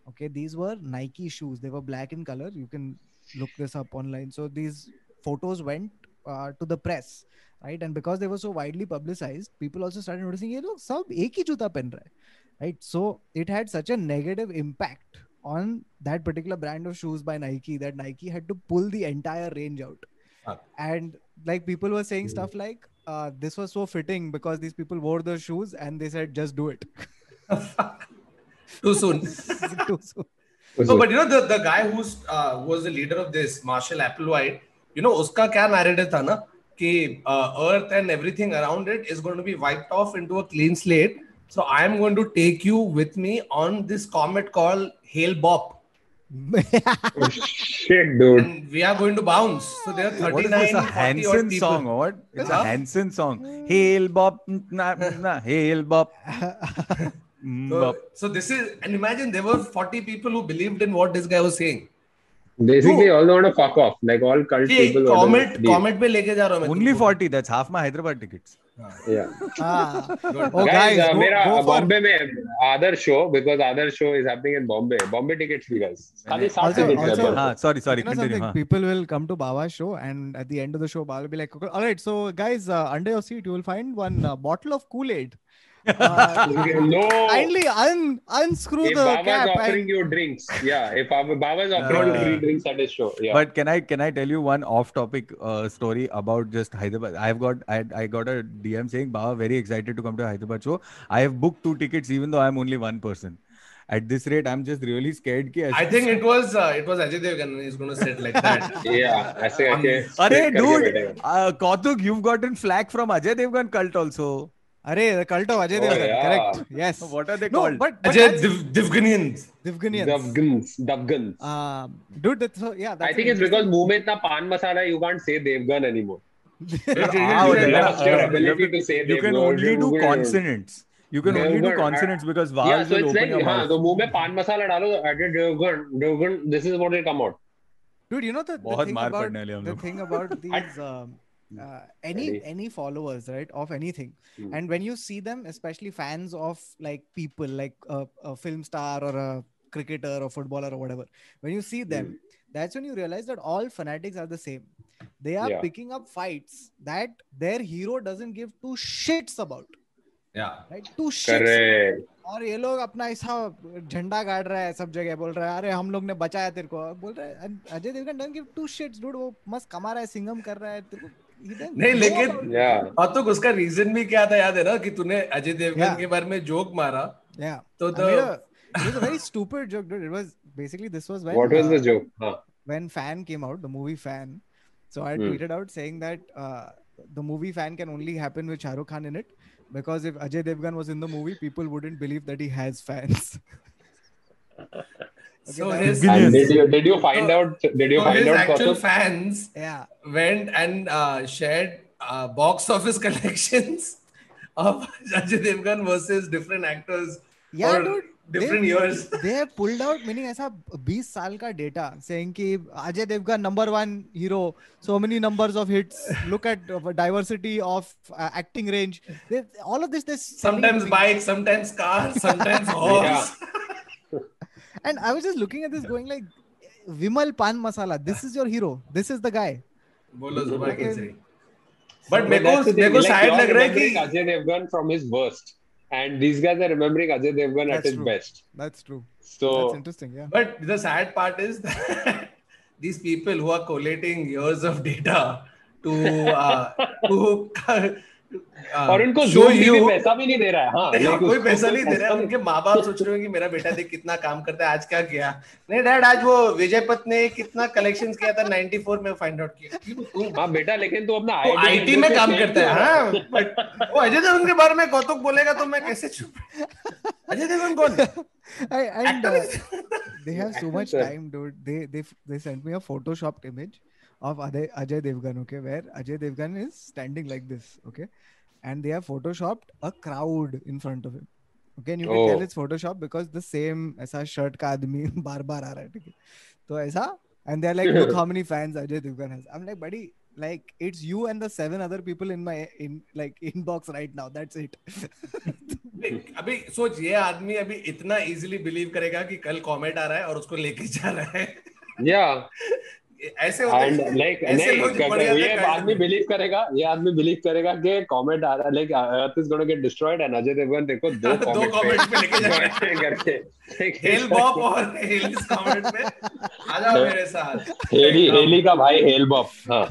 Okay these were nike shoes. They were black in color. You can look this up online. So these photos went uh, to the press right? And because they were so widely publicized people also started noticing you know some ek juta pen right? So it had such a negative impact on that particular brand of shoes by nike that nike had to pull the entire range out. And like people were saying hmm. stuff like uh, this was so fitting because these people wore those shoes and they said just do it [LAUGHS] [LAUGHS] too soon. Too soon. But you know the, the guy uh, who uh, was the leader of this marshall applewhite you know uska kya narrative tha uh, earth and everything around it is going to be wiped off into a clean slate. So i am going to take you with me on this comet called hail bop oh, [LAUGHS] shit dude. We are going to bounce. So there what is a hanson song or what? It's a hanson song. Hail bop na, na, hail bop [LAUGHS] mm, so, this is and imagine there were 40 people who believed in what this guy was saying. Basically, all they want to fuck off. Like all cult कि people. comet comet पे लेके जा रहा हूँ मैं Only. 40. That's half my Hyderabad tickets. Yeah. ah. Oh guys, guys uh, go, मेरा go for Bombay में other show because other show is happening in Bombay. Bombay tickets भी guys. खाली 60 Also- tickets also- हैं हाँ, sorry, sorry. you know Continue. something? हाँ. People will come to Baba's show, and at the end of the show, Baba will be like, "All right, so guys, uh, under your seat, you will find one uh, bottle of Kool Aid. Uh, [LAUGHS] no. Kindly un- unscrew if the Baba's cap. offering and... you drinks, yeah. If Baba's offering uh, free drinks at his show, yeah. But can I can I tell you one off-topic uh, story about just Hyderabad? I've got I, I got a DM saying Baba very excited to come to Hyderabad show. I have booked two tickets even though I'm only one person. At this rate, I'm just really scared. Ki I think it was uh, it was Ajay Devgan is going to sit like that. [LAUGHS] yeah, I say okay. Arey, dude, uh, Kautuk, you've gotten flack from Ajay Devgan cult also. अरे the Ajay Devgan correct yes what are they called but Ajay Devganians Devganians Devgans Devgans do that so yeah I think it's because मुँह में इतना पान masala you can't say Devgan anymore you can only do consonants you can only do consonants because vowel will open your mouth तो मुँह में पान मसाला डालो at Devgan Devgan this is what will come out Dude, you know the, the thing about the thing about uh, any Ready? any followers right of anything, Hmm. and when you see them, especially fans of like people like a, a film star or a cricketer or footballer or whatever, when you see them, that's when you realize that all fanatics are the same. They are Yeah. picking up fights that their hero doesn't give two shits about. Yeah. Right? Two shits. Correct. और ये लोग अपना ऐसा झंडा गाड़ रहा है सब जगह बोल रहा है अरे हम लोग ने बचाया तेरे को बोल रहा है Ajay Devgan don't give two shits dude वो मस्त कमा रहा है सिंगम कर रहा है तेरे को he doesn't नहीं लेकिन और हाँ, तो उसका रीजन भी क्या था याद है ना कि तूने अजय देवगन के बारे में जोक मारा। तो तो very stupid joke it was basically this what the joke when Fan came out the movie Fan so I tweeted out saying that the movie Fan can only happen with Shahrukh Khan in it because if Ajay Devgan was in the movie people wouldn't believe that he so that his, And did you did you find So- out? Did you so find his out? actual Kautuk? fans yeah went and uh, shared uh, box office [LAUGHS] collections of Ajay Devgan versus different actors yeah for dude different they, years. they have pulled out meaning ऐसा 20 साल का data saying कि Ajay Devgan number one hero so many numbers of hits look at uh, diversity of uh, acting range they, all of this this Sometimes bikes, sometimes cars, [LAUGHS] sometimes horse. and I was just looking at this going like Vimal Pan Masala this is your hero this is the guy बोलो जुबान Okay. Kesari but But मेरे that's को the thing, मेरे को like, शायद you're लग रहा है remembering कि Ajay Devgan from his worst, and these guys are remembering Ajay Devgan at That's his true. best. that's true So that's interesting yeah But the sad part is that [LAUGHS] these people who are collating years of data to uh, [LAUGHS] to uh, और उनको show Zoom भी पैसा भी नहीं दे रहा है। हाँ नहीं, कोई उसको पैसा नहीं दे रहा है। उनके माँ बाप सोच रहे हो कि मेरा बेटा देख कितना काम करता है आज क्या किया? नहीं डैड आज वो विजय पत ने कितना कलेक्शन किया था 94 में फाइंड आउट किया। हाँ बेटा लेकिन तू अपना आईटी में काम करता है हाँ। बट वो अजय देवगन के बारे में कौतुक बोलेगा तो मैं कैसे चुप अजय देवगन कौन I, and uh, they have so much time, dude. They they they sent me a photoshopped image. Of Ajay, Ajay Devgan, okay, where Ajay Devgan is standing like this, okay, and they have photoshopped a crowd in front of him. Okay, and you can tell Oh. it's Photoshop because the same ऐसा shirt का आदमी बार बार आ रहा है ठीक है तो ऐसा and they're like look how many fans Ajay Devgan has I'm like buddy like it's you and the seven other people in my in like inbox right now that's it अभी सोच ये आदमी अभी इतना इजीली बिलीव करेगा कि कल comet आ रहा है और उसको लेके जा रहा है Yeah, ऐसे एंड लाइक नहीं ये आदमी बिलीव करेगा ये आदमी बिलीव करेगा कि कमेंट आ रहा है। Like earth is gonna get destroyed and Ajay Devgan देखो [LAUGHS] दो कमेंट दो कमेंट पे लेके जा [LAUGHS] रहे हैं। करके। हेल बॉप [LAUGHS] और हेल इस कमेंट पे। आ मेरे साथ। हेली हेली का भाई हेल बॉप हाँ।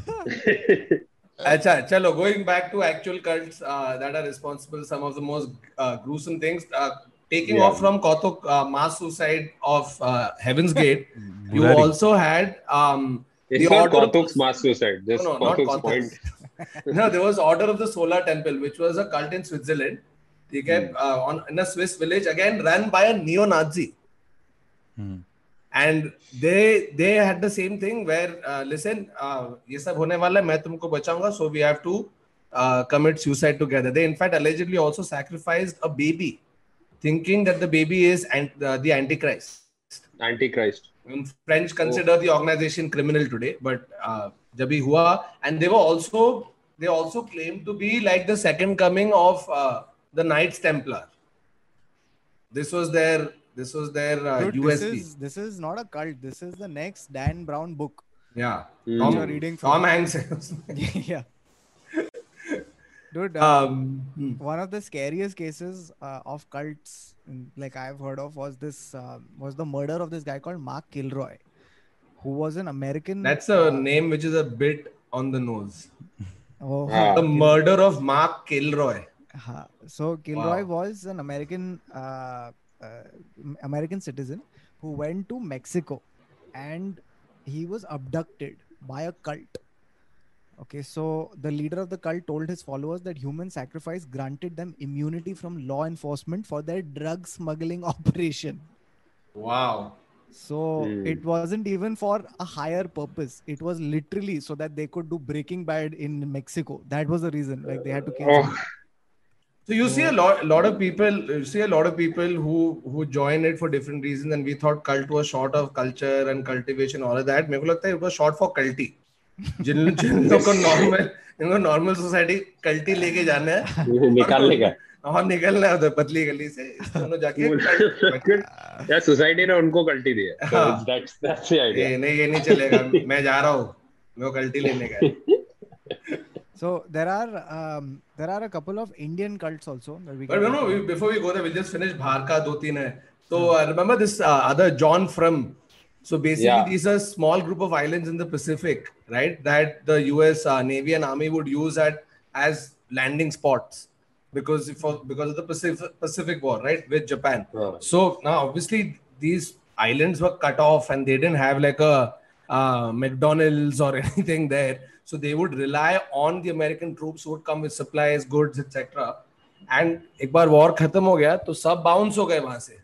अच्छा चलो going back to actual cults that are responsible some of the most gruesome things taking off from Kautuk uh, mass suicide of uh, Heaven's [LAUGHS] Gate, you also had um, the order Kautuk's mass suicide. This no, not Kautuk's. [LAUGHS] No, there was order of the solar temple, which was a cult in Switzerland. They kept hmm. uh, on in a Swiss village again ran by a neo-Nazi. Hmm. And they they had the same thing where listen uh, listen, uh, so we have to commit suicide together. They in fact allegedly also sacrificed a baby thinking that the baby is and uh, the antichrist. Antichrist. And french consider oh. the organization criminal today but uh, hua and they were also they also claim to be like the second coming of uh, the knights templar. This was their this was their uh, usp this is, this is not a cult. This is the next dan brown book. Yeah. Hmm. Tom, reading from. tom hanks. [LAUGHS] [LAUGHS] Yeah. Dude, uh, um, hmm. one of the scariest cases uh, of cults mm, like i've heard of was this uh, was the murder of this guy called mark kilroy who was an american that's a uh, name which is a bit on the nose. oh. The murder of Mark Kilroy. uh, so kilroy Wow. was an american uh, uh, american citizen who went to mexico and he was abducted by a cult Okay, so the leader of the cult told his followers that human sacrifice granted them immunity from law enforcement for their drug smuggling [LAUGHS] operation. Wow. So mm. it wasn't even for a higher purpose. It was literally so that they could do Breaking Bad in Mexico. That was the reason. Like they had to kill. Oh. So you see a lot, lot of people. You see a lot of people who who join it for different reasons. And we thought cult was short of culture and cultivation, all of that. It was short for culty. जिन जिन लोगों को normal, जिनको normal society culty लेके जाना है, निकालने का और निकलना है उधर पतली गली से, दोनों जाके cult- या सोसाइटी ने उनको कल्टी दी है हाँ। दैट्स दैट्स द आइडिया ये नहीं ये नहीं चलेगा, मैं जा रहा हूँ, को कल्टी लेने का So there are um, there are a couple of Indian cults also that we But no, no, we, before we go there, we'll just finish Bhar ka do teen hai. So uh, remember this uh, other John Frum. So basically, Yeah. these are small group of islands in the Pacific, right? That the U.S. Uh, Navy and Army would use at as landing spots because for because of the Pacific Pacific War, right, with Japan. हाँ. So now, obviously, these islands were cut off, and they didn't have like a uh, McDonald's or [LAUGHS] anything there. So they would rely on the American troops who would come with supplies, goods, etc. And एक बार war खत्म हो गया तो सब bounce हो गए वहां से.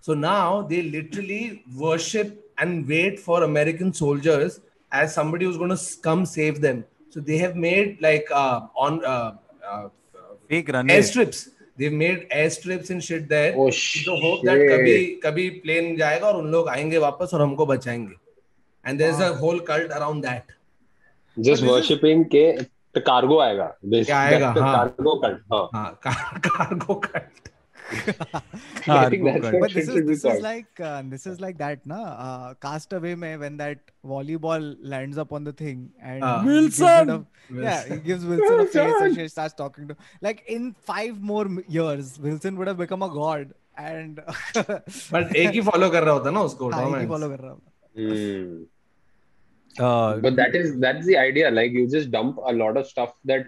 So now they literally worship and wait for American soldiers as somebody who's going to come save them. So they have made like uh, on uh, uh, Fake runway. airstrips. They've made airstrips and shit there. Oh, with the hope that shit. कभी कभी plane जाएगा और उन लोग आएंगे वापस और हमको बचाएंगे. And there's a whole cult around that. Just this is- worshipping के तो कार्गो आएगा क्या आएगा, [LAUGHS] हाँ. कार्गो कल्ट हाँ हाँ, car- cargo cult. [LAUGHS] I think that's Cargo what But it this is should be this is called. like uh, this is like that, na? Uh, Castaway में when that volleyball lands up on the thing and Ah. he gives it Wilson! a- yeah, he gives Wilson a [LAUGHS] face and she starts talking to like in five more m- years, Wilson would have become a god and [LAUGHS] But एक ही follow कर रहा होता ना उसको. हाँ, Tom एक ही Hanks. follow कर रहा होता. Hmm. Uh, but that is that's the idea like you just dump a lot of stuff that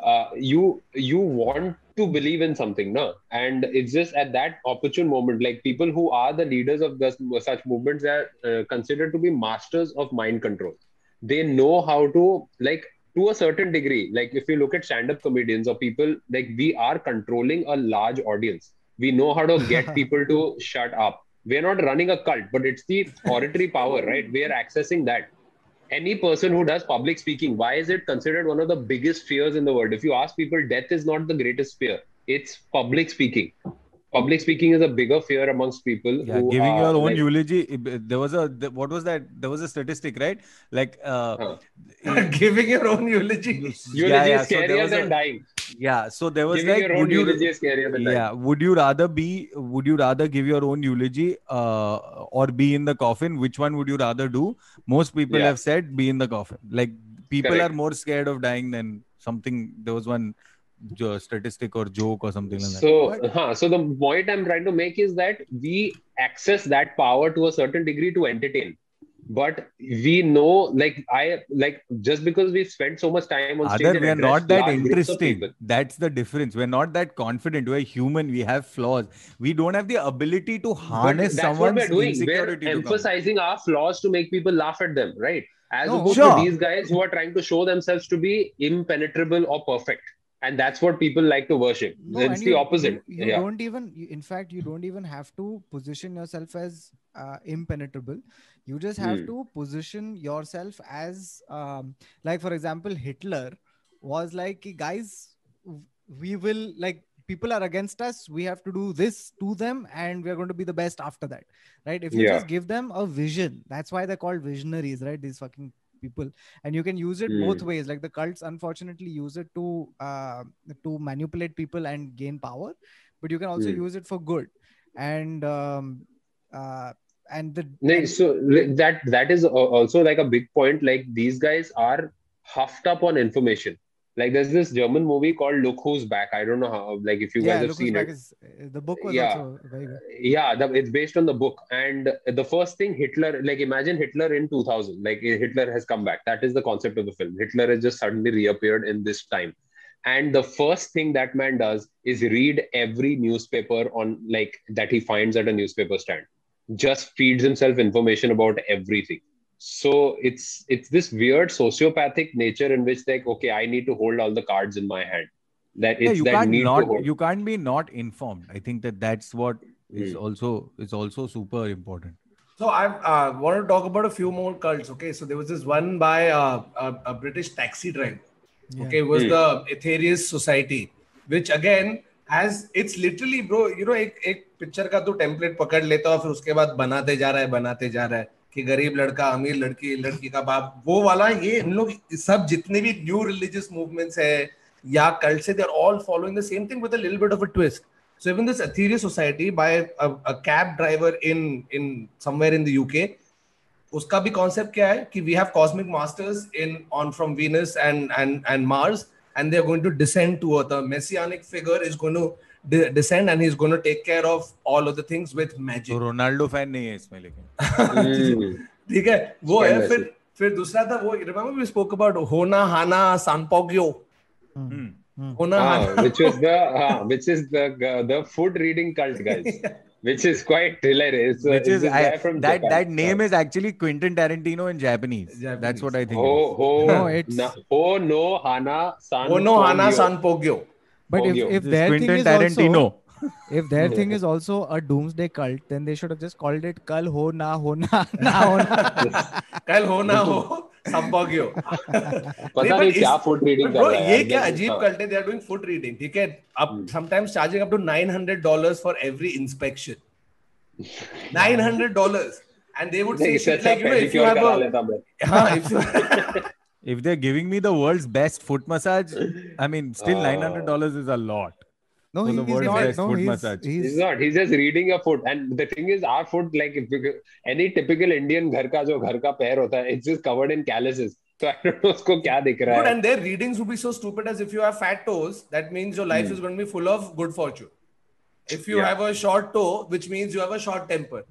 uh, you you want to believe in something no and it's just at that opportune moment like people who are the leaders of this, such movements are uh, considered to be masters of mind control. They know how to like to a certain degree like if you look at stand-up comedians or people like we are controlling a large audience. We know how to get [LAUGHS] people to shut up. We're not running a cult but it's the oratory power right? We are accessing that any person who does public speaking why is it considered one of the biggest fears in the world if you ask people death is not the greatest fear it's public speaking public speaking is a bigger fear amongst people yeah, who giving are, your own like- eulogy. There was a what was that? There was a statistic, right? Like uh, Huh. [LAUGHS] Giving your own eulogy. eulogy yeah, yeah, is so there scarier was than a- dying yeah. So there was giving like, would you eulogy is scarier than dying yeah would you rather be would you rather give your own eulogy uh, or be in the coffin which one would you rather do most people Yeah. have said be in the coffin like people Correct. are more scared of dying than something there was one statistic or joke or something like that so huh, so the point i'm trying to make is that we access that power to a certain degree to entertain but we know like i like just because we spent so much time on stage Other, we are not that large groups of interesting. That's the difference. We're not that confident. We're human. We have flaws. We don't have the ability to harness that's what we're doing. We're insecurity. to come. emphasizing our flaws to make people laugh at them, right? As No, opposed sure. to these guys who are trying to show themselves to be impenetrable or perfect. And that's what people like to worship. No, it's the you- opposite. You, you yeah. don't even, in fact, you don't even have to position yourself as uh, impenetrable. You just have Hmm. to position yourself as, um, like, for example, Hitler was like, guys, we will, like, people are against us. We have to do this to them, and we're going to be the best after that. Right? If you Yeah. just give them a vision, that's why they're called visionaries, right? These fucking people and you can use it both Hmm. ways like the cults unfortunately use it to uh, to manipulate people and gain power but you can also Hmm. use it for good and um uh and the No, so that that is also like a big point. Like these guys are huffed up on information. Like there's this German movie called Look Who's Back. I don't know how. Like if you yeah guys have look who's seen it. is, uh, the book was Yeah. also very good Yeah, the, it's based on the book. And the first thing Hitler, like imagine Hitler in 2000. Like Hitler has come back. That is the concept of the film. Hitler has just suddenly reappeared in this time. And the first thing that man does is read every newspaper on like that he finds at a newspaper stand. Just feeds himself information about everything So it's it's this weird sociopathic nature in which like okay, I need to hold all the cards in my hand. That yeah, it's you that can't need to not hold. you can't be not informed i think that that's what is Hmm. also is also super important So I uh, want to talk about a few more cults. Okay, so there was this one by uh, a, a British taxi driver. Yeah. Okay, it was Hmm. the Aetherius Society, which again has it's literally bro. You know, एक एक picture का तू template पकड़ लेता और फिर उसके बाद बनाते जा रहा है बनाते जा रहा है कि गरीब लड़का, अमीर लड़की लड़की का बाप, वो वाला ये हम लोग सब जितने भी न्यू रिलीजियस मूवमेंट्स है या कल से there all following same thing with twist so even this Aetherius society by a cab driver in in somewhere in the UK उसका भी कॉन्सेप्ट क्या है कि we have cosmic masters in on from Venus and and and Mars and they are going to descend to earth messianic figure is going to de- descend and he's going to take care of all of the things with magic. तो Ronaldo fan नहीं है इसमें लेकिन Hmm. [LAUGHS] ठीक है वो Sky है Messi. फिर फिर दूसरा था वो रिमेम्बर वी स्पोक अबाउट होना हाना सांपोगियो Hmm. होना Ah, Hana which was the ah, which is the the food reading cult guys, which is quite hilarious. It's, uh, which it's is this I, guy from that Japan. that name is actually Quentin Tarantino in Japanese. Japanese. That's what I think. Ho it is. ho No, it's- na, ho no hana san. होनो हाना Pogyo. But if, if their thing is Tarantino. also if their thing is also a doomsday cult then they should have just called it kal ho na ho na na ho na कल होना हो सांपोगियो पता नहीं क्या food reading कर रहा है ये क्या अजीब हाँ. कल्ट है they are doing food reading ठीक है अब Hmm. Sometimes charging up to 900 dollars for every inspection 900 dollars and they would say नहीं, इससे shit अच्छा like you know if you have a हाँ If they're giving me the world's best foot massage, I mean, still Uh, nine hundred dollars is a lot. no For he, the he's world's not best no foot he's, massage. He's he's not. He's just reading a foot. And the thing is, our foot, like if you, any typical Indian घर का जो घर का पैर होता है, it's just covered in calluses. So I don't know उसको क्या दिख रहा Dude, है. and their readings would be so stupid as if you have fat toes, that means your life Hmm. is going to be full of good fortune. If you Yeah. have a short toe, which means you have a short temper.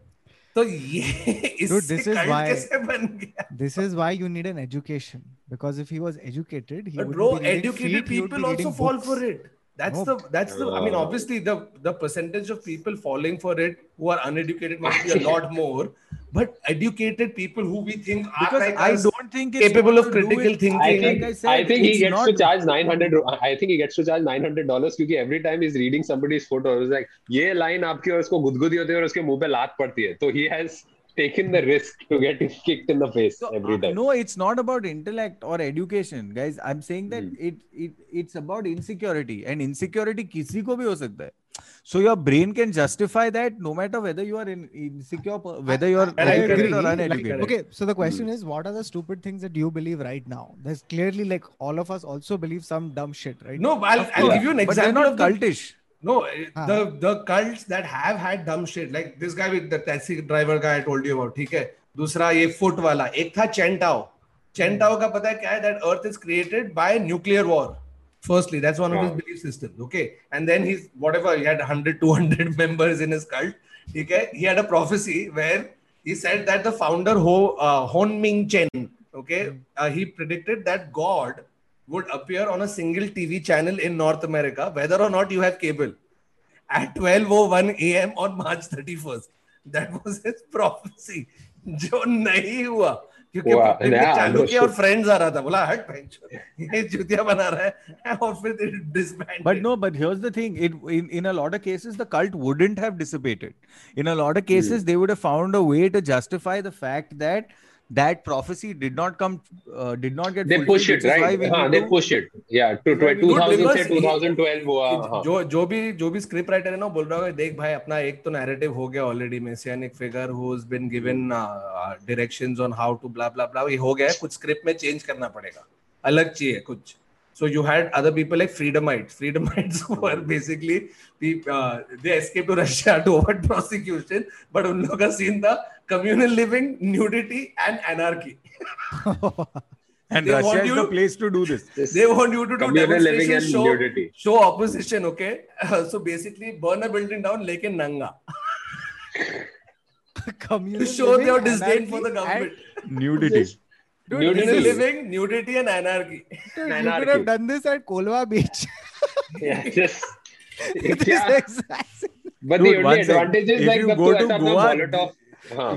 तो ये this is why बन गया this is why you need an education because if he was educated he but bro educated people also fall for it That's nope. the that's the I mean obviously the the percentage of people falling for it who are uneducated must be a lot more. But educated people who we think are Because like I us, don't think it's capable of critical thinking. I think, Like I said, I think he gets not- to charge 900 I think he gets to charge 900 dollars क्योंकि every time he's reading somebody's foot or it's like ये line आपकी और उसको गुदगुदी होती है और उसके मुँह पे लात पड़ती है तो he has taken the risk to get kicked in the face So, every uh, time no, it's not about intellect or education, guys. I'm saying that Hmm. it it it's about insecurity, and insecurity किसी को भी हो सकता है. So your brain can justify that no matter whether you are in insecure, per- whether you are And I educated agree. or Like, uneducated. Okay, so the question Hmm. is, what are the stupid things that you believe right now? There's clearly like all of us also believe some dumb shit, right? no, I'll, I'll course. give you an but they're example not of the cultish. No, eh, हाँ. the the cults that have had dumb shit, like this guy with the taxi driver guy I told you about, ठीक है. दूसरा ये foot वाला, एक था चेंटाओ. चेंटाओ का पता है क्या है? That Earth is created by nuclear war. Firstly, that's one of his हाँ. belief systems. Okay, and then he's whatever he had 100, 200 members [LAUGHS] in his cult. ठीक है. He had a prophecy where he said that the founder Ho uh, Hon Ming Chen, okay, uh, he predicted that God would appear on a single TV channel in North America, whether or not you have cable, at 12:01 a.m. on March 31st. That was his [LAUGHS] prophecy. जो नहीं हुआ क्योंकि चालू किया और friends आ रहा था बोला हट भाई ये जूतियाँ बना रहा है और फिर disband but no but here's the thing it in in a lot of cases the cult wouldn't have dissipated in a lot of cases they would have found a way to justify the fact that that prophecy did not come, uh, did not get they push it right? हाँ they push it. Yeah to Yeah, 2000 से 2012 हुआ जो जो भी जो भी script writer है ना बोल रहा है देख भाई अपना एक तो नैरेटिव हो गया already messianic figure who has been given directions on how to blah blah blah ये हो गया है कुछ स्क्रिप्ट में चेंज करना पड़ेगा अलग चाहिए कुछ So you had other people like Freedomites. Freedomites [LAUGHS] were basically people, uh, they escaped to Russia [LAUGHS] to avoid [LAUGHS] prosecution, but उन लोगों का scene था communal living, nudity and anarchy. And They Russia want is you- the place to do this. This They want you to do communal living demonstration, and show, nudity. show opposition, okay? so basically burn a building down, लेकिन नंगा. Communal To show living, your disdain for the anarchy, government. Nudity. Dude, nudity. living nudity and anarchy. Dude, anarchy. you could have done this at Colva Beach. [LAUGHS] yeah, just. [LAUGHS] yeah. But Dude, the only advantage thing. is if like you the go to Goa, Molotov.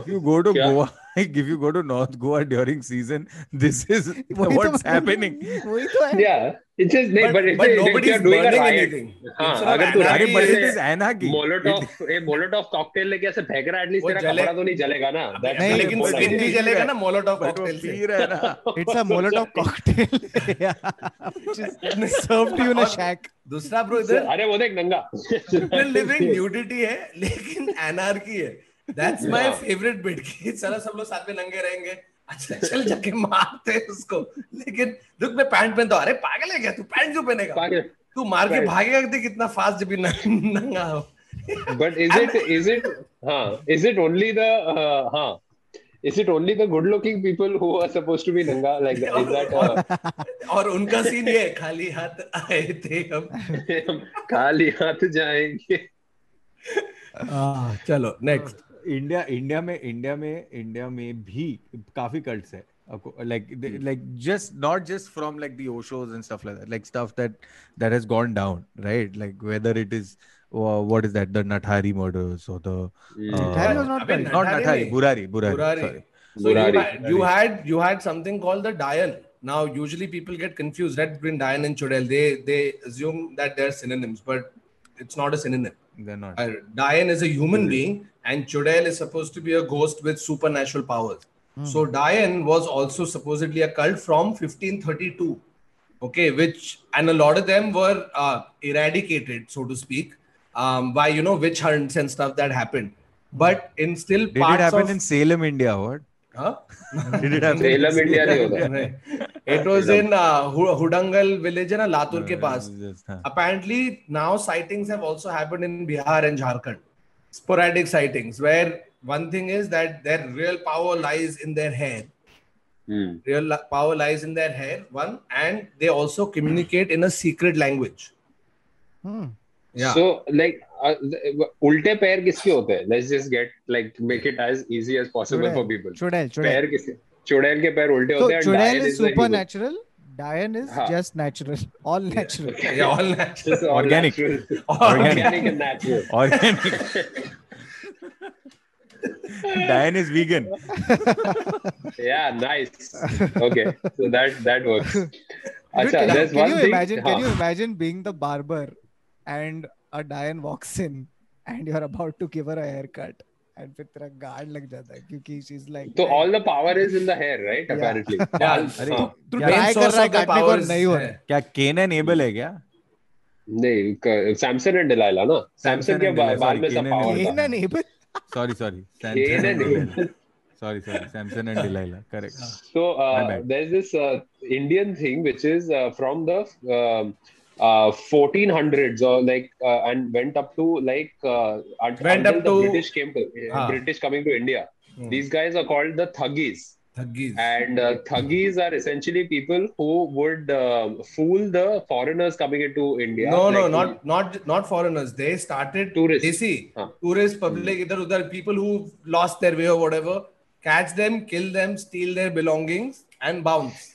If you go to. Goa like if you go to North Goa during season, this is तो what's happening. तो है Yeah, it's just But, but, if, but if nobody is doing a riot, anything. हाँ, अगर तू अरे but it is anarchy. Molotov a Molotov cocktail लेके ऐसे फेंक रहा है एटलीस्ट तेरा कपड़ा तो नहीं जलेगा ना That's नहीं, लेकिन स्किन. भी जलेगा ना से रहा है ना. it's a Molotov cocktail yeah, which is served to you in a shack दूसरा ब्रो इधर अरे वो देख नंगा लिविंग न्यूडिटी है लेकिन एनार्की है दैट्स माय. फेवरेट बिट कि चलो सब लोग साथ में नंगे रहेंगे। अच्छा चल जाके मारते हैं उसको। लेकिन दुख में पैंट पहनता हूँ। अरे पागल है क्या तू? पैंट क्यों पहनेगा? पागल। तू मार के. भागेगा कि कितना फास्ट जब भी नंगा हो। But is it is it huh, is it only the uh, huh, is it only the good looking people who are supposed to be nanga like that? Is that uh, और उनका scene ये खाली हाथ आए थे हम। [LAUGHS] खाली हाथ जाएँगे। Ah, [LAUGHS] चलो नेक्स्ट इंडिया इंडिया में इंडिया में इंडिया में भी काफ़ी कल्ट्स है like they- like just not just from like the oshos and stuff like that like stuff that that has gone down right like whether it is uh, what is that the nathari murders or the Hmm. Nathari was not अबे cult. not Nathari nathari नहीं. burari burari, Burari. sorry So you Burari. had, you had you had something called the Dayan. Now usually people get confused right between Dayan and Chudel. They they assume that they're synonyms, but it's not a synonym. They're not Uh, Dayan is a human being, and Chudel is supposed to be a ghost with supernatural powers. So Dayan was also supposedly a cult from 1532. Okay, which and a lot of them were uh, eradicated, so to speak, um, by you know witch hunts and stuff that happened. But in still did parts it happen of in salem india what huh? did it happen in Salem, India नहीं होता Right. It was in uh, Hu- Hudangal village in Latur ke paas. Just, हाँ. Apparently, now sightings have also happened in Bihar and Jharkhand. Sporadic sightings, where one thing is that their real power lies in their hair. Hmm. Real li- power lies in their hair, one, and they also communicate in a secret language. Hmm. Yeah. So like uh, th- उल्टे पैर किसके होते हैं? Let's just get like make it as easy as possible for people चुड़ैल पैर किसके? चुड़ैल के पैर उल्टे होते हैं chudail is supernatural dayan is just natural all natural all natural organic organic and natural organic Diane is vegan. yeah, nice. Okay, so that that works. Dude, Achha, can, there's can one you thing. Imagine, huh. Can हाँ. you imagine being the barber and a Diane walks in and you're about to give her a haircut and फिर तेरा guard लग जाता है क्योंकि she's like So all the power is in the hair, right? Yeah. Apparently. Yeah. अरे हाँ. तो Try main कर रहा है काटने को, नहीं हो है. रहा क्या केन एंड एबल है क्या नहीं सैमसन एंड डिलाइला ना सैमसन Samson के and बा- Delilah, बाल में सब पावर था and Abel. sorry sorry Cain Samson and and Abel. Sorry sorry samson and delilah correct So uh, there's this uh, Indian thing which is uh, from the um, uh, 1400s or like uh, and went up to like uh, Went up the to- British came to Ah. British coming to India. Hmm. These guys are called the Thuggies. Thuggees. And uh, Thuggees are essentially people who would uh, fool the foreigners coming into India. no, no, like not not not foreigners. They started Tourists. Desi, Huh. tourist public, either other people who lost their way or whatever. Catch them, kill them, steal their belongings, and bounce.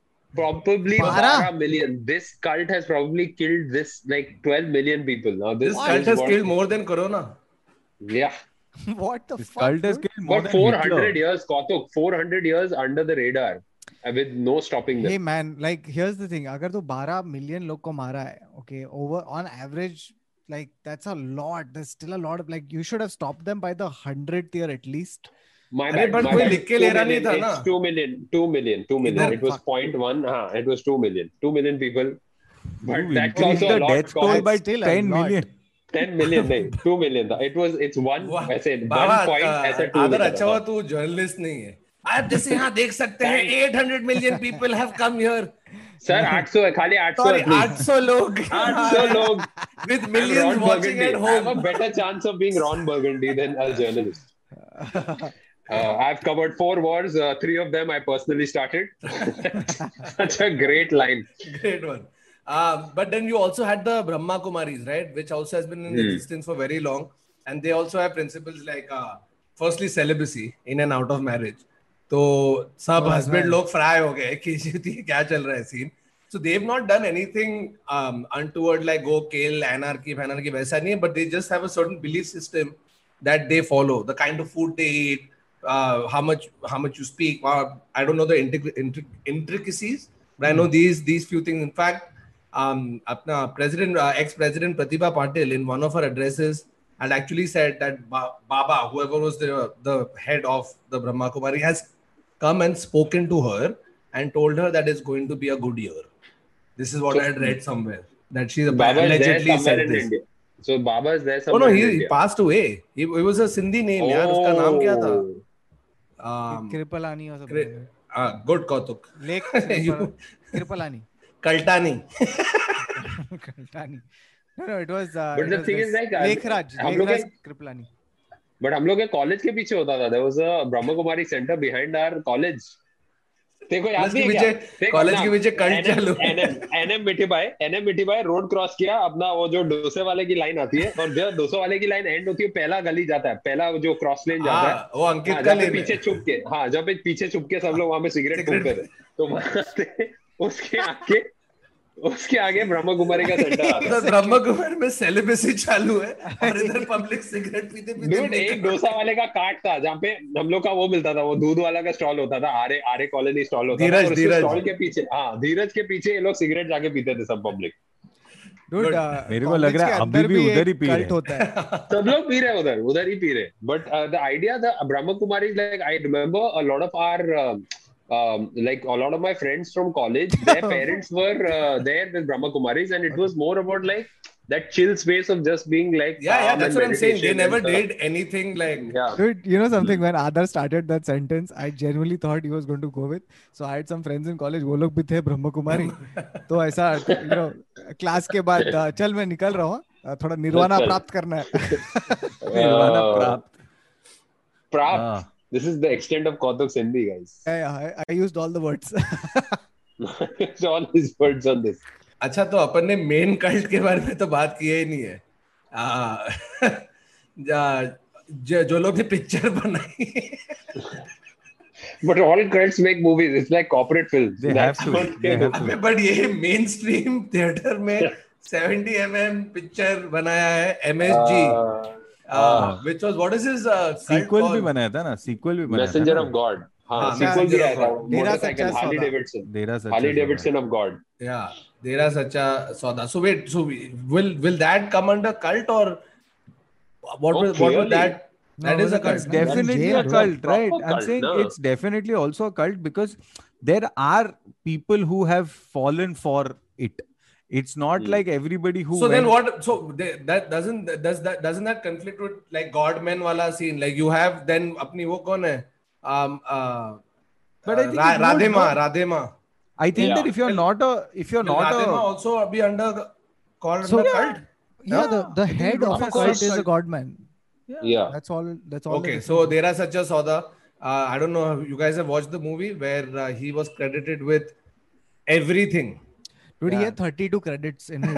Probably 12? 12 million. This cult has probably killed this like 12 million people. Now this, This cult is has what- killed more than Corona. Yeah, [LAUGHS] what the this fuck? cult has dude? killed more but than 400 Hitler. years, Kautuk, 400 years under the radar, uh, with no stopping them. Hey man, like here's the thing. अगर तो 12 million लोग को मारा है, okay, over on average, like that's a lot there's still a lot of like you should have stopped them by the 100th year at least My bad, but कोई लिख के ले रहा नहीं था ना। Two million two million two million. it was point one. हाँ, it was two million. Two million people but that also a lot death toll by 10 million. Ten million नहीं टू मिलियन था इट वाज इट्स वन ऐसे one point ऐसे two अगर अच्छा हुआ तू journalist नहीं है आप जैसे यहाँ देख सकते हैं 800 million people have come here sir 800 है खाली 800 सॉरी 800 लोग। 800 लोग. With millions watching at home better chance of being Ron Burgundy than a journalist Burgundy than a journalist. Uh, I've covered four wars. Uh, three of them I personally started. [LAUGHS] Such a great line. great one um, but then you also had the brahma kumaris right which also has been in Hmm. existence for very long and they also have principles like uh, firstly celibacy in and out of marriage तो सब Oh, husband nice. लोग fry हो गए कि क्या चल रहा है scene so they've not done anything um, untoward like go kill anarchy anarchy वैसा नहीं है but they just have a certain belief system that they follow the kind of food they eat uh, how much how much you speak. I don't know the intric- intricacies, but I know hmm. these these few things. In fact, um, apna president uh, ex president Pratibha Patil in one of her addresses had actually said that ba- Baba, whoever was the the head of the Brahma Kumari, has come and spoken to her and told her that it's going to be a good year. This is what so, I had read hmm. somewhere that she allegedly said this. India. So Baba is there somewhere. Oh no, he, he passed away. He, was a Sindhi name. Oh. Yaar, uska naam kya tha? Oh. Kripalani और good कौतुक लेक कृपलानी कल्टानी कल्टानी but हम लोग के college के पीछे होता था। There was centre behind our college देखो याद नहीं है कॉलेज के पीछे कल्ट चालू एनएम मिठी भाई एनएम मिठी भाई रोड क्रॉस किया अपना वो जो डोसे वाले की लाइन आती है और जो डोसे वाले की लाइन एंड होती है पहला गली जाता है पहला जो क्रॉस लेन जाता है। हाँ, वो अंकित हाँ, का लेन पीछे छुप के हाँ जब पीछे छुप के सब लोग वहाँ पे सिगरेट फूकते थे तो उसके आगे उसके आगे ब्रह्म कुमारी का है। उधर ब्रह्म कुमार में सेलिब्रेसी चालू है और इधर पब्लिक सिगरेट पीते पीते एक डोसा वाले का कार्ट था जहाँ पे हम लोग का वो मिलता था वो दूध वाला का स्टॉल होता था आरे आरे कॉलोनी स्टॉल होता धीरज, था धीरज। स्टॉल के पीछे हाँ धीरज के पीछे ये लोग सिगरेट जाके पीते थे सब पब्लिक Dude, uh, मेरे को लग रहा है अभी भी [LAUGHS] उधर ही पी रहे हैं। होता है। सब लोग पी रहे उधर उधर ही पी रहे but the idea the Brahma Kumari like I remember a lot of are um, like a lot of my friends from college, their parents were uh, there with Brahma Kumaris, and it was more about like that chill space of just being like Yeah, yeah, that's what I'm saying. They never stuff. did anything like Yeah. Dude, you know something? When Adar started that sentence, I genuinely thought he was going to go with. So I had some friends in college. वो लोग भी थे ब्रह्म कुमारी. तो ऐसा, you know, class के बाद uh, चल मैं निकल रहा हूँ. uh, थोड़ा निर्वाणा प्राप्त करना है. निर्वाणा Uh, प्राप्त Prapt. हाँ। This is the extent of Kautuk's Hindi, guys. I, I, I used all the words. it's all his words on this. अच्छा तो अपन ने मेन कल्ट के बारे में तो बात की ही नहीं है आ, जा- जो जो लोग ने पिक्चर बनाई But all cults make movies. It's like corporate films. They That's have to. They they have to. But ये मेन स्ट्रीम थिएटर में 70 mm पिक्चर बनाया है MSG Uh, which was what is is sequel भी बनाया था ना sequel भी बनाया मैसेंजर ऑफ़ गॉड ट because there are people who fallen for it it's not hmm. like everybody who so went... then what so they, that doesn't does that doesn't that conflict with like god men wala scene? Like you have then apni wo kon hai? Um uh, but i uh, think Ra- radhema radhema. I think yeah. that if you're not a if you're not radhema a, also be under called so, under yeah. cult? Yeah, yeah. the, the head of a cult is a Godman. yeah. yeah. That's all that's all okay so there are Sacha Sauda uh, i don't know you guys have watched the movie where uh, he was credited with everything. Dude, yeah. he had 32 credits in his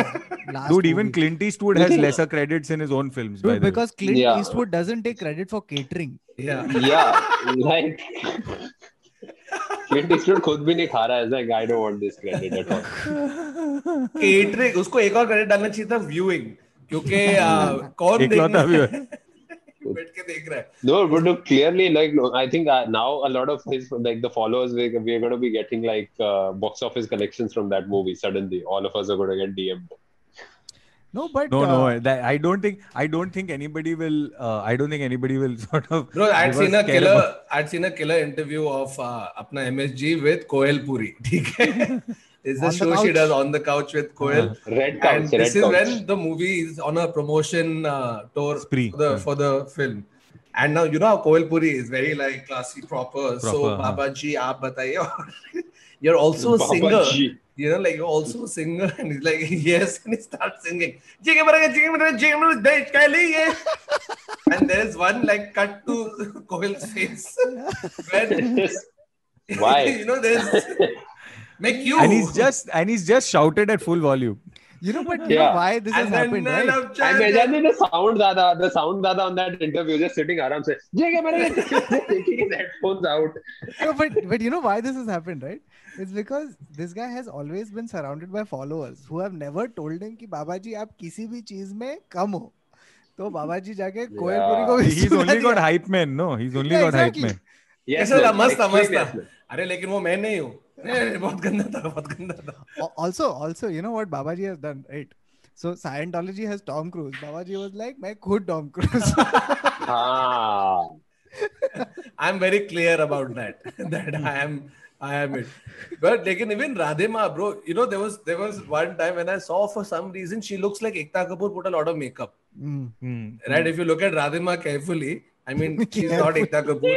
last. dude, even movie. Clint Eastwood has lesser credits in his own films. by Dude, the way. because Clint Yeah. Eastwood doesn't take credit for catering. Yeah. Yeah. Like. Clint Eastwood खुद भी नहीं खा रहा है like I don't want this credit at all. Catering उसको एक और credit डालना चाहिए था व्यूइंग क्योंकि uh, कौन देख है No, but look, clearly, like no, I think uh, now a lot of his like the followers we we're going to be getting like uh, box office collections from that movie. Suddenly, all of us are going to get DM'd. No, but No, uh, no, uh, that, I don't think I don't think anybody will. Uh, I don't think anybody will sort of. Bro, I'd seen a killer. about- I'd seen a killer interview of uh, अपना MSG with Koel Puri. ठीक है? Is the On the show she does on the couch with Koel. Red and couch, red this is couch. when the movie is on a promotion uh, tour Spree. for the Yeah. for the film. And now you know how Koel Puri is very like classy, proper. so Proper, huh. Baba ji, aap bataiye. [LAUGHS] You're also a singer. ji. You know, like you're also a singer, [LAUGHS] and he's like, [LAUGHS] yes, and he starts singing. "Jigga baraga, jigga baraga, jigga baraga, desh and there's one like cut to Koel's face. When, Why? you know, there's make you. and he's just and he's just shouted at full volume. you know, but you Yeah. know why this has and then happened, right? And China- imagine the sound dada, the sound dada on that interview, just sitting around saying, taking his headphones out. no, but but you know why this has happened, right? It's because this guy has always been surrounded by followers who have never told him कि बाबा जी आप किसी भी चीज़ में कम हो तो बाबा जी जाके कोयलपुरी को भी He's only got hype man. No, he's only Yeah, got exactly. hype man. Yes, ऐसा था man. मस्त अरे लेकिन वो मैं नहीं हूँ बहुत गंदा था बहुत गंदा था also also you know what baba ji has done right so Scientology has Tom Cruise baba ji was like मैं खुद Tom Cruise I am very clear about that that I am I am it. But like even Radhima, bro, you know, there was there was one time when I saw for some reason she looks like Ekta Kapoor put a lot of makeup. Mm-hmm. Right? If you look at Radhima carefully, I mean she's not Ekta Kapoor.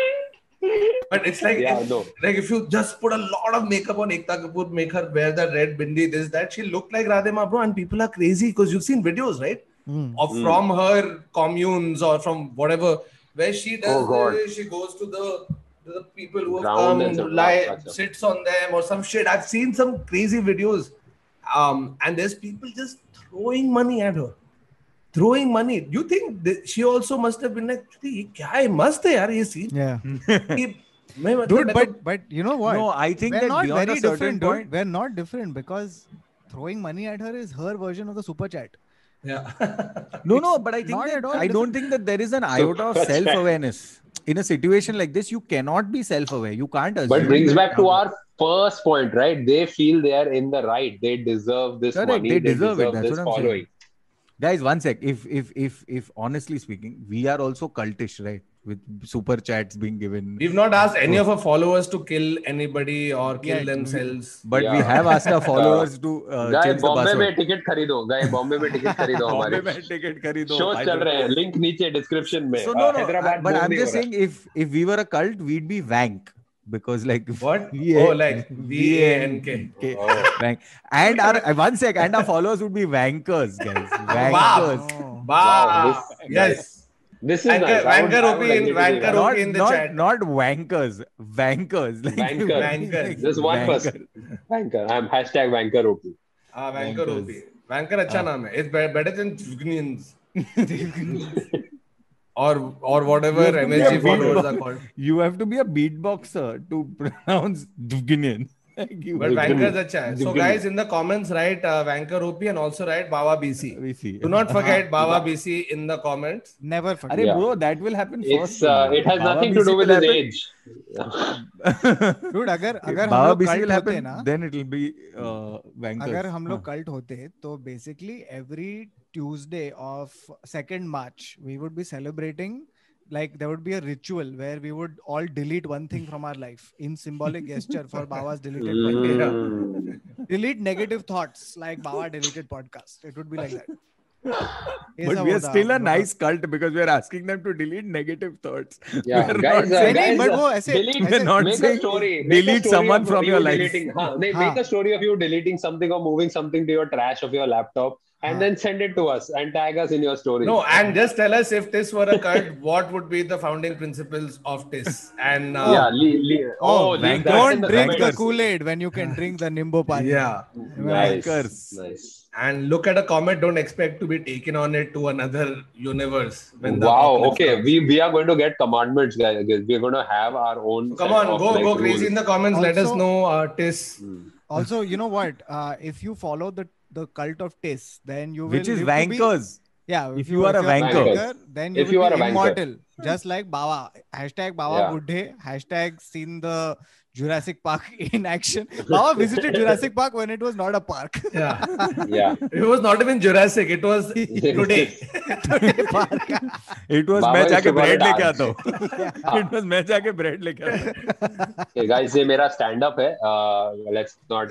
But it's like Yeah, if, no. like if you just put a lot of makeup on Ekta Kapoor, make her wear that red bindi, this, that, she looked like Radhima, bro, and people are crazy because you've seen videos, right? Mm. Of Mm. from her communes or from whatever, where she does Oh, God. she goes to the to the people who have Ground and come, lie, Gotcha. sits on them or some shit. I've seen some crazy videos. Um, and there's people just throwing money at her Throwing money. You think that she also must have been like, "अरे ये क्या है मस्त है यार ये scene." yeah ये- [LAUGHS] मैं मतलब dude मैं but तो- but you know what No, I think we're that not beyond very a certain different point, dude. we're not different because throwing money at her is her version of the super chat yeah. [LAUGHS] No, no, but I think not that, at all I don't think that there is an iota of That's right. self-awareness in a situation like this. You cannot be self-aware. You can't assume. But brings that- back to our first point, right? They feel they are in the right. They deserve this Correct, money. they They deserve deserve, it, that's this what I'm saying. following. guys. One sec. If if if if honestly speaking, we are also cultish, right? With super chats being given. We've not asked any of our followers to kill anybody or kill Yeah, themselves. But we Yeah. have asked our [LAUGHS] followers to uh, गए change the Bombay में password. Ticket खरीदो गए बॉम्बे में ticket खरीदो बॉम्बे हमारे में ticket खरीदो [LAUGHS] shows I चल don't रहे हैं know. लिंक नीचे डिस्क्रिप्शन में So no, no. Hyderabad uh, but बोल I'm नहीं just हो रहा। saying, if if we were a cult, we'd be wank because like what? [LAUGHS] V- oh like [LAUGHS] V A N K. oh. Bank. and our uh, one sec and our followers would be wankers guys. [LAUGHS] Wankers. Wow, wow. wow. Yes. this is Anchor, nice. wanker op like in wanker op in the not, chat. not wankers. Wankers. Like wanker. wankers. there's one wanker. person. Wanker. I'm hashtag wanker op ah wanker op wanker acha ah. naam hai. It's better than jugnians or or whatever a MSG followers are called. You have to be a beatboxer to pronounce you But Jugni. Wankers अच्छा है. So guys in the comments write uh, Wanker OP and also write Bawa BC. see. Do not forget Bawa BC in the comments. never forget Arey Yeah. bro, that will happen It's first. uh, it has Baba nothing BC to do with his happen- age. dude अगर अगर हम लोग BC will होते happen, ना then it will be uh, wankers. अगर हम लोग हाँ. कल्ट होते तो basically every Tuesday of 2nd March, we would be celebrating like there would be a ritual where we would all delete one thing from our life in symbolic gesture for Baba's deleted mm. podcast. [LAUGHS] delete negative thoughts like Baba deleted podcast. It would be like that. [LAUGHS] But we are still a nice cult because we are asking them to delete negative thoughts. Delete, not saying. Delete someone from your life. Deleting, they make a story of you deleting something or moving something to your trash of your laptop and then send it to us and tag us in your story. No, and just tell us if this were a cult, [LAUGHS] what would be the founding principles of TIS? And uh, yeah, le- le- Oh, oh, leave that don't the drink the comments. Kool-Aid when you can drink the Nimbo [LAUGHS] Pani. yeah, Nice, nice. and look at a comment. Don't expect to be taken on it to another universe. When the Wow. Okay, comes. we we are going to get commandments, guys. We're going to have our own. So come on, go like, go crazy rules. in the comments. Let us Also- know, uh, TIS. Hmm. Also, you know what? Uh, if you follow the the cult of taste, then you will Which is live to be- wankers. yeah. If you are a if wanker. then you If will you are be a wanker. immortal. just like Baba. Hashtag Baba Yeah. Buddhe. Hashtag seen the Jurassic Park in action. Bawa visited Jurassic Park when it was not a park. Yeah. Yeah. It was not even Jurassic. It was today. park. It was Baba मैं जाके it लेके आता हूँ. It was मैं जाके bread लेके आता हूँ. Okay, guys, ये मेरा stand up है. Uh, let's not.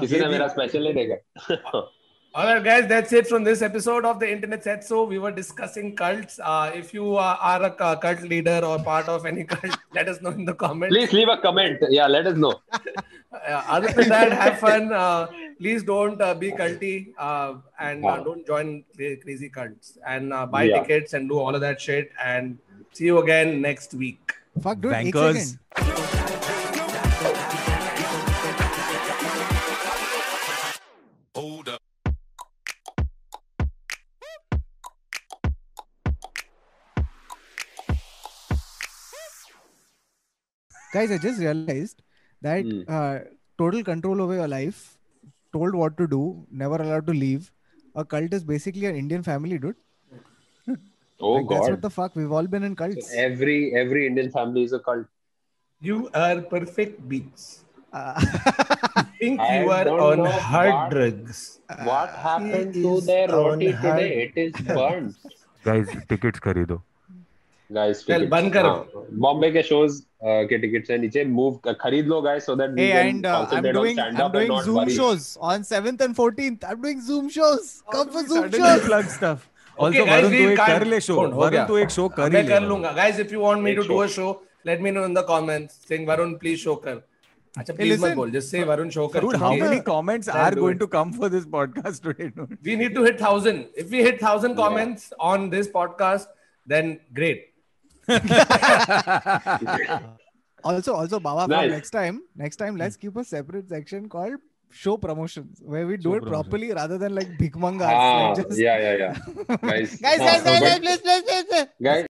किसी ने मेरा special नहीं देखा. All right, guys, that's it from this episode of the Internet Said So. We were discussing cults. Uh, if you uh, are a cult leader or part of any [LAUGHS] cult, let us know in the comments. Please leave a comment. Yeah, let us know. Uh, other than that, have fun. Uh, please don't uh, be culty uh, and uh, don't join crazy cults. And uh, buy Yeah. tickets and do all of that shit. And see you again next week. Fuck, dude. एक Bankers. Guys, I just realized that Hmm. uh, total control over your life, told what to do, never allowed to leave. A cult is basically an Indian family, dude. [LAUGHS] Oh like, That's what God. the fuck. We've all been in cults. Every every Indian family is a cult. You are perfect beats. Uh, [LAUGHS] Think I you are don't on know hard what- drugs. What happened he to is their on roti hard- today? It is burnt. Guys, tickets खरीदो. Guys, चल, tickets. बंद करो। हाँ, बॉम्बे के shows के tickets हैं नीचे move खरीद लो guys so that we can I am doing I am doing Zoom shows on 7th and 14th I am doing Zoom shows come for Zoom shows plug stuff also Varun तू एक कर ले show Varun तू एक show कर ही मैं कर लूँगा guys if you want me to do a show let me know in the comments sing Varun please show कर अच्छा प्लीज़ मत बोल जस्ट से वरुण शो कर how many comments are going to come for this podcast today we need to hit 1000 if we hit 1000 comments on this podcast then great [LAUGHS] Also, also, Baba, from Nice. next time, next time, let's keep a separate section called show promotions where we do Show it properly rather than like bhikmangas. Ah, like just, yeah, yeah, yeah. [LAUGHS] Guys, guys, हाँ, guys, guys, but- guys, please, please, please, please. guys,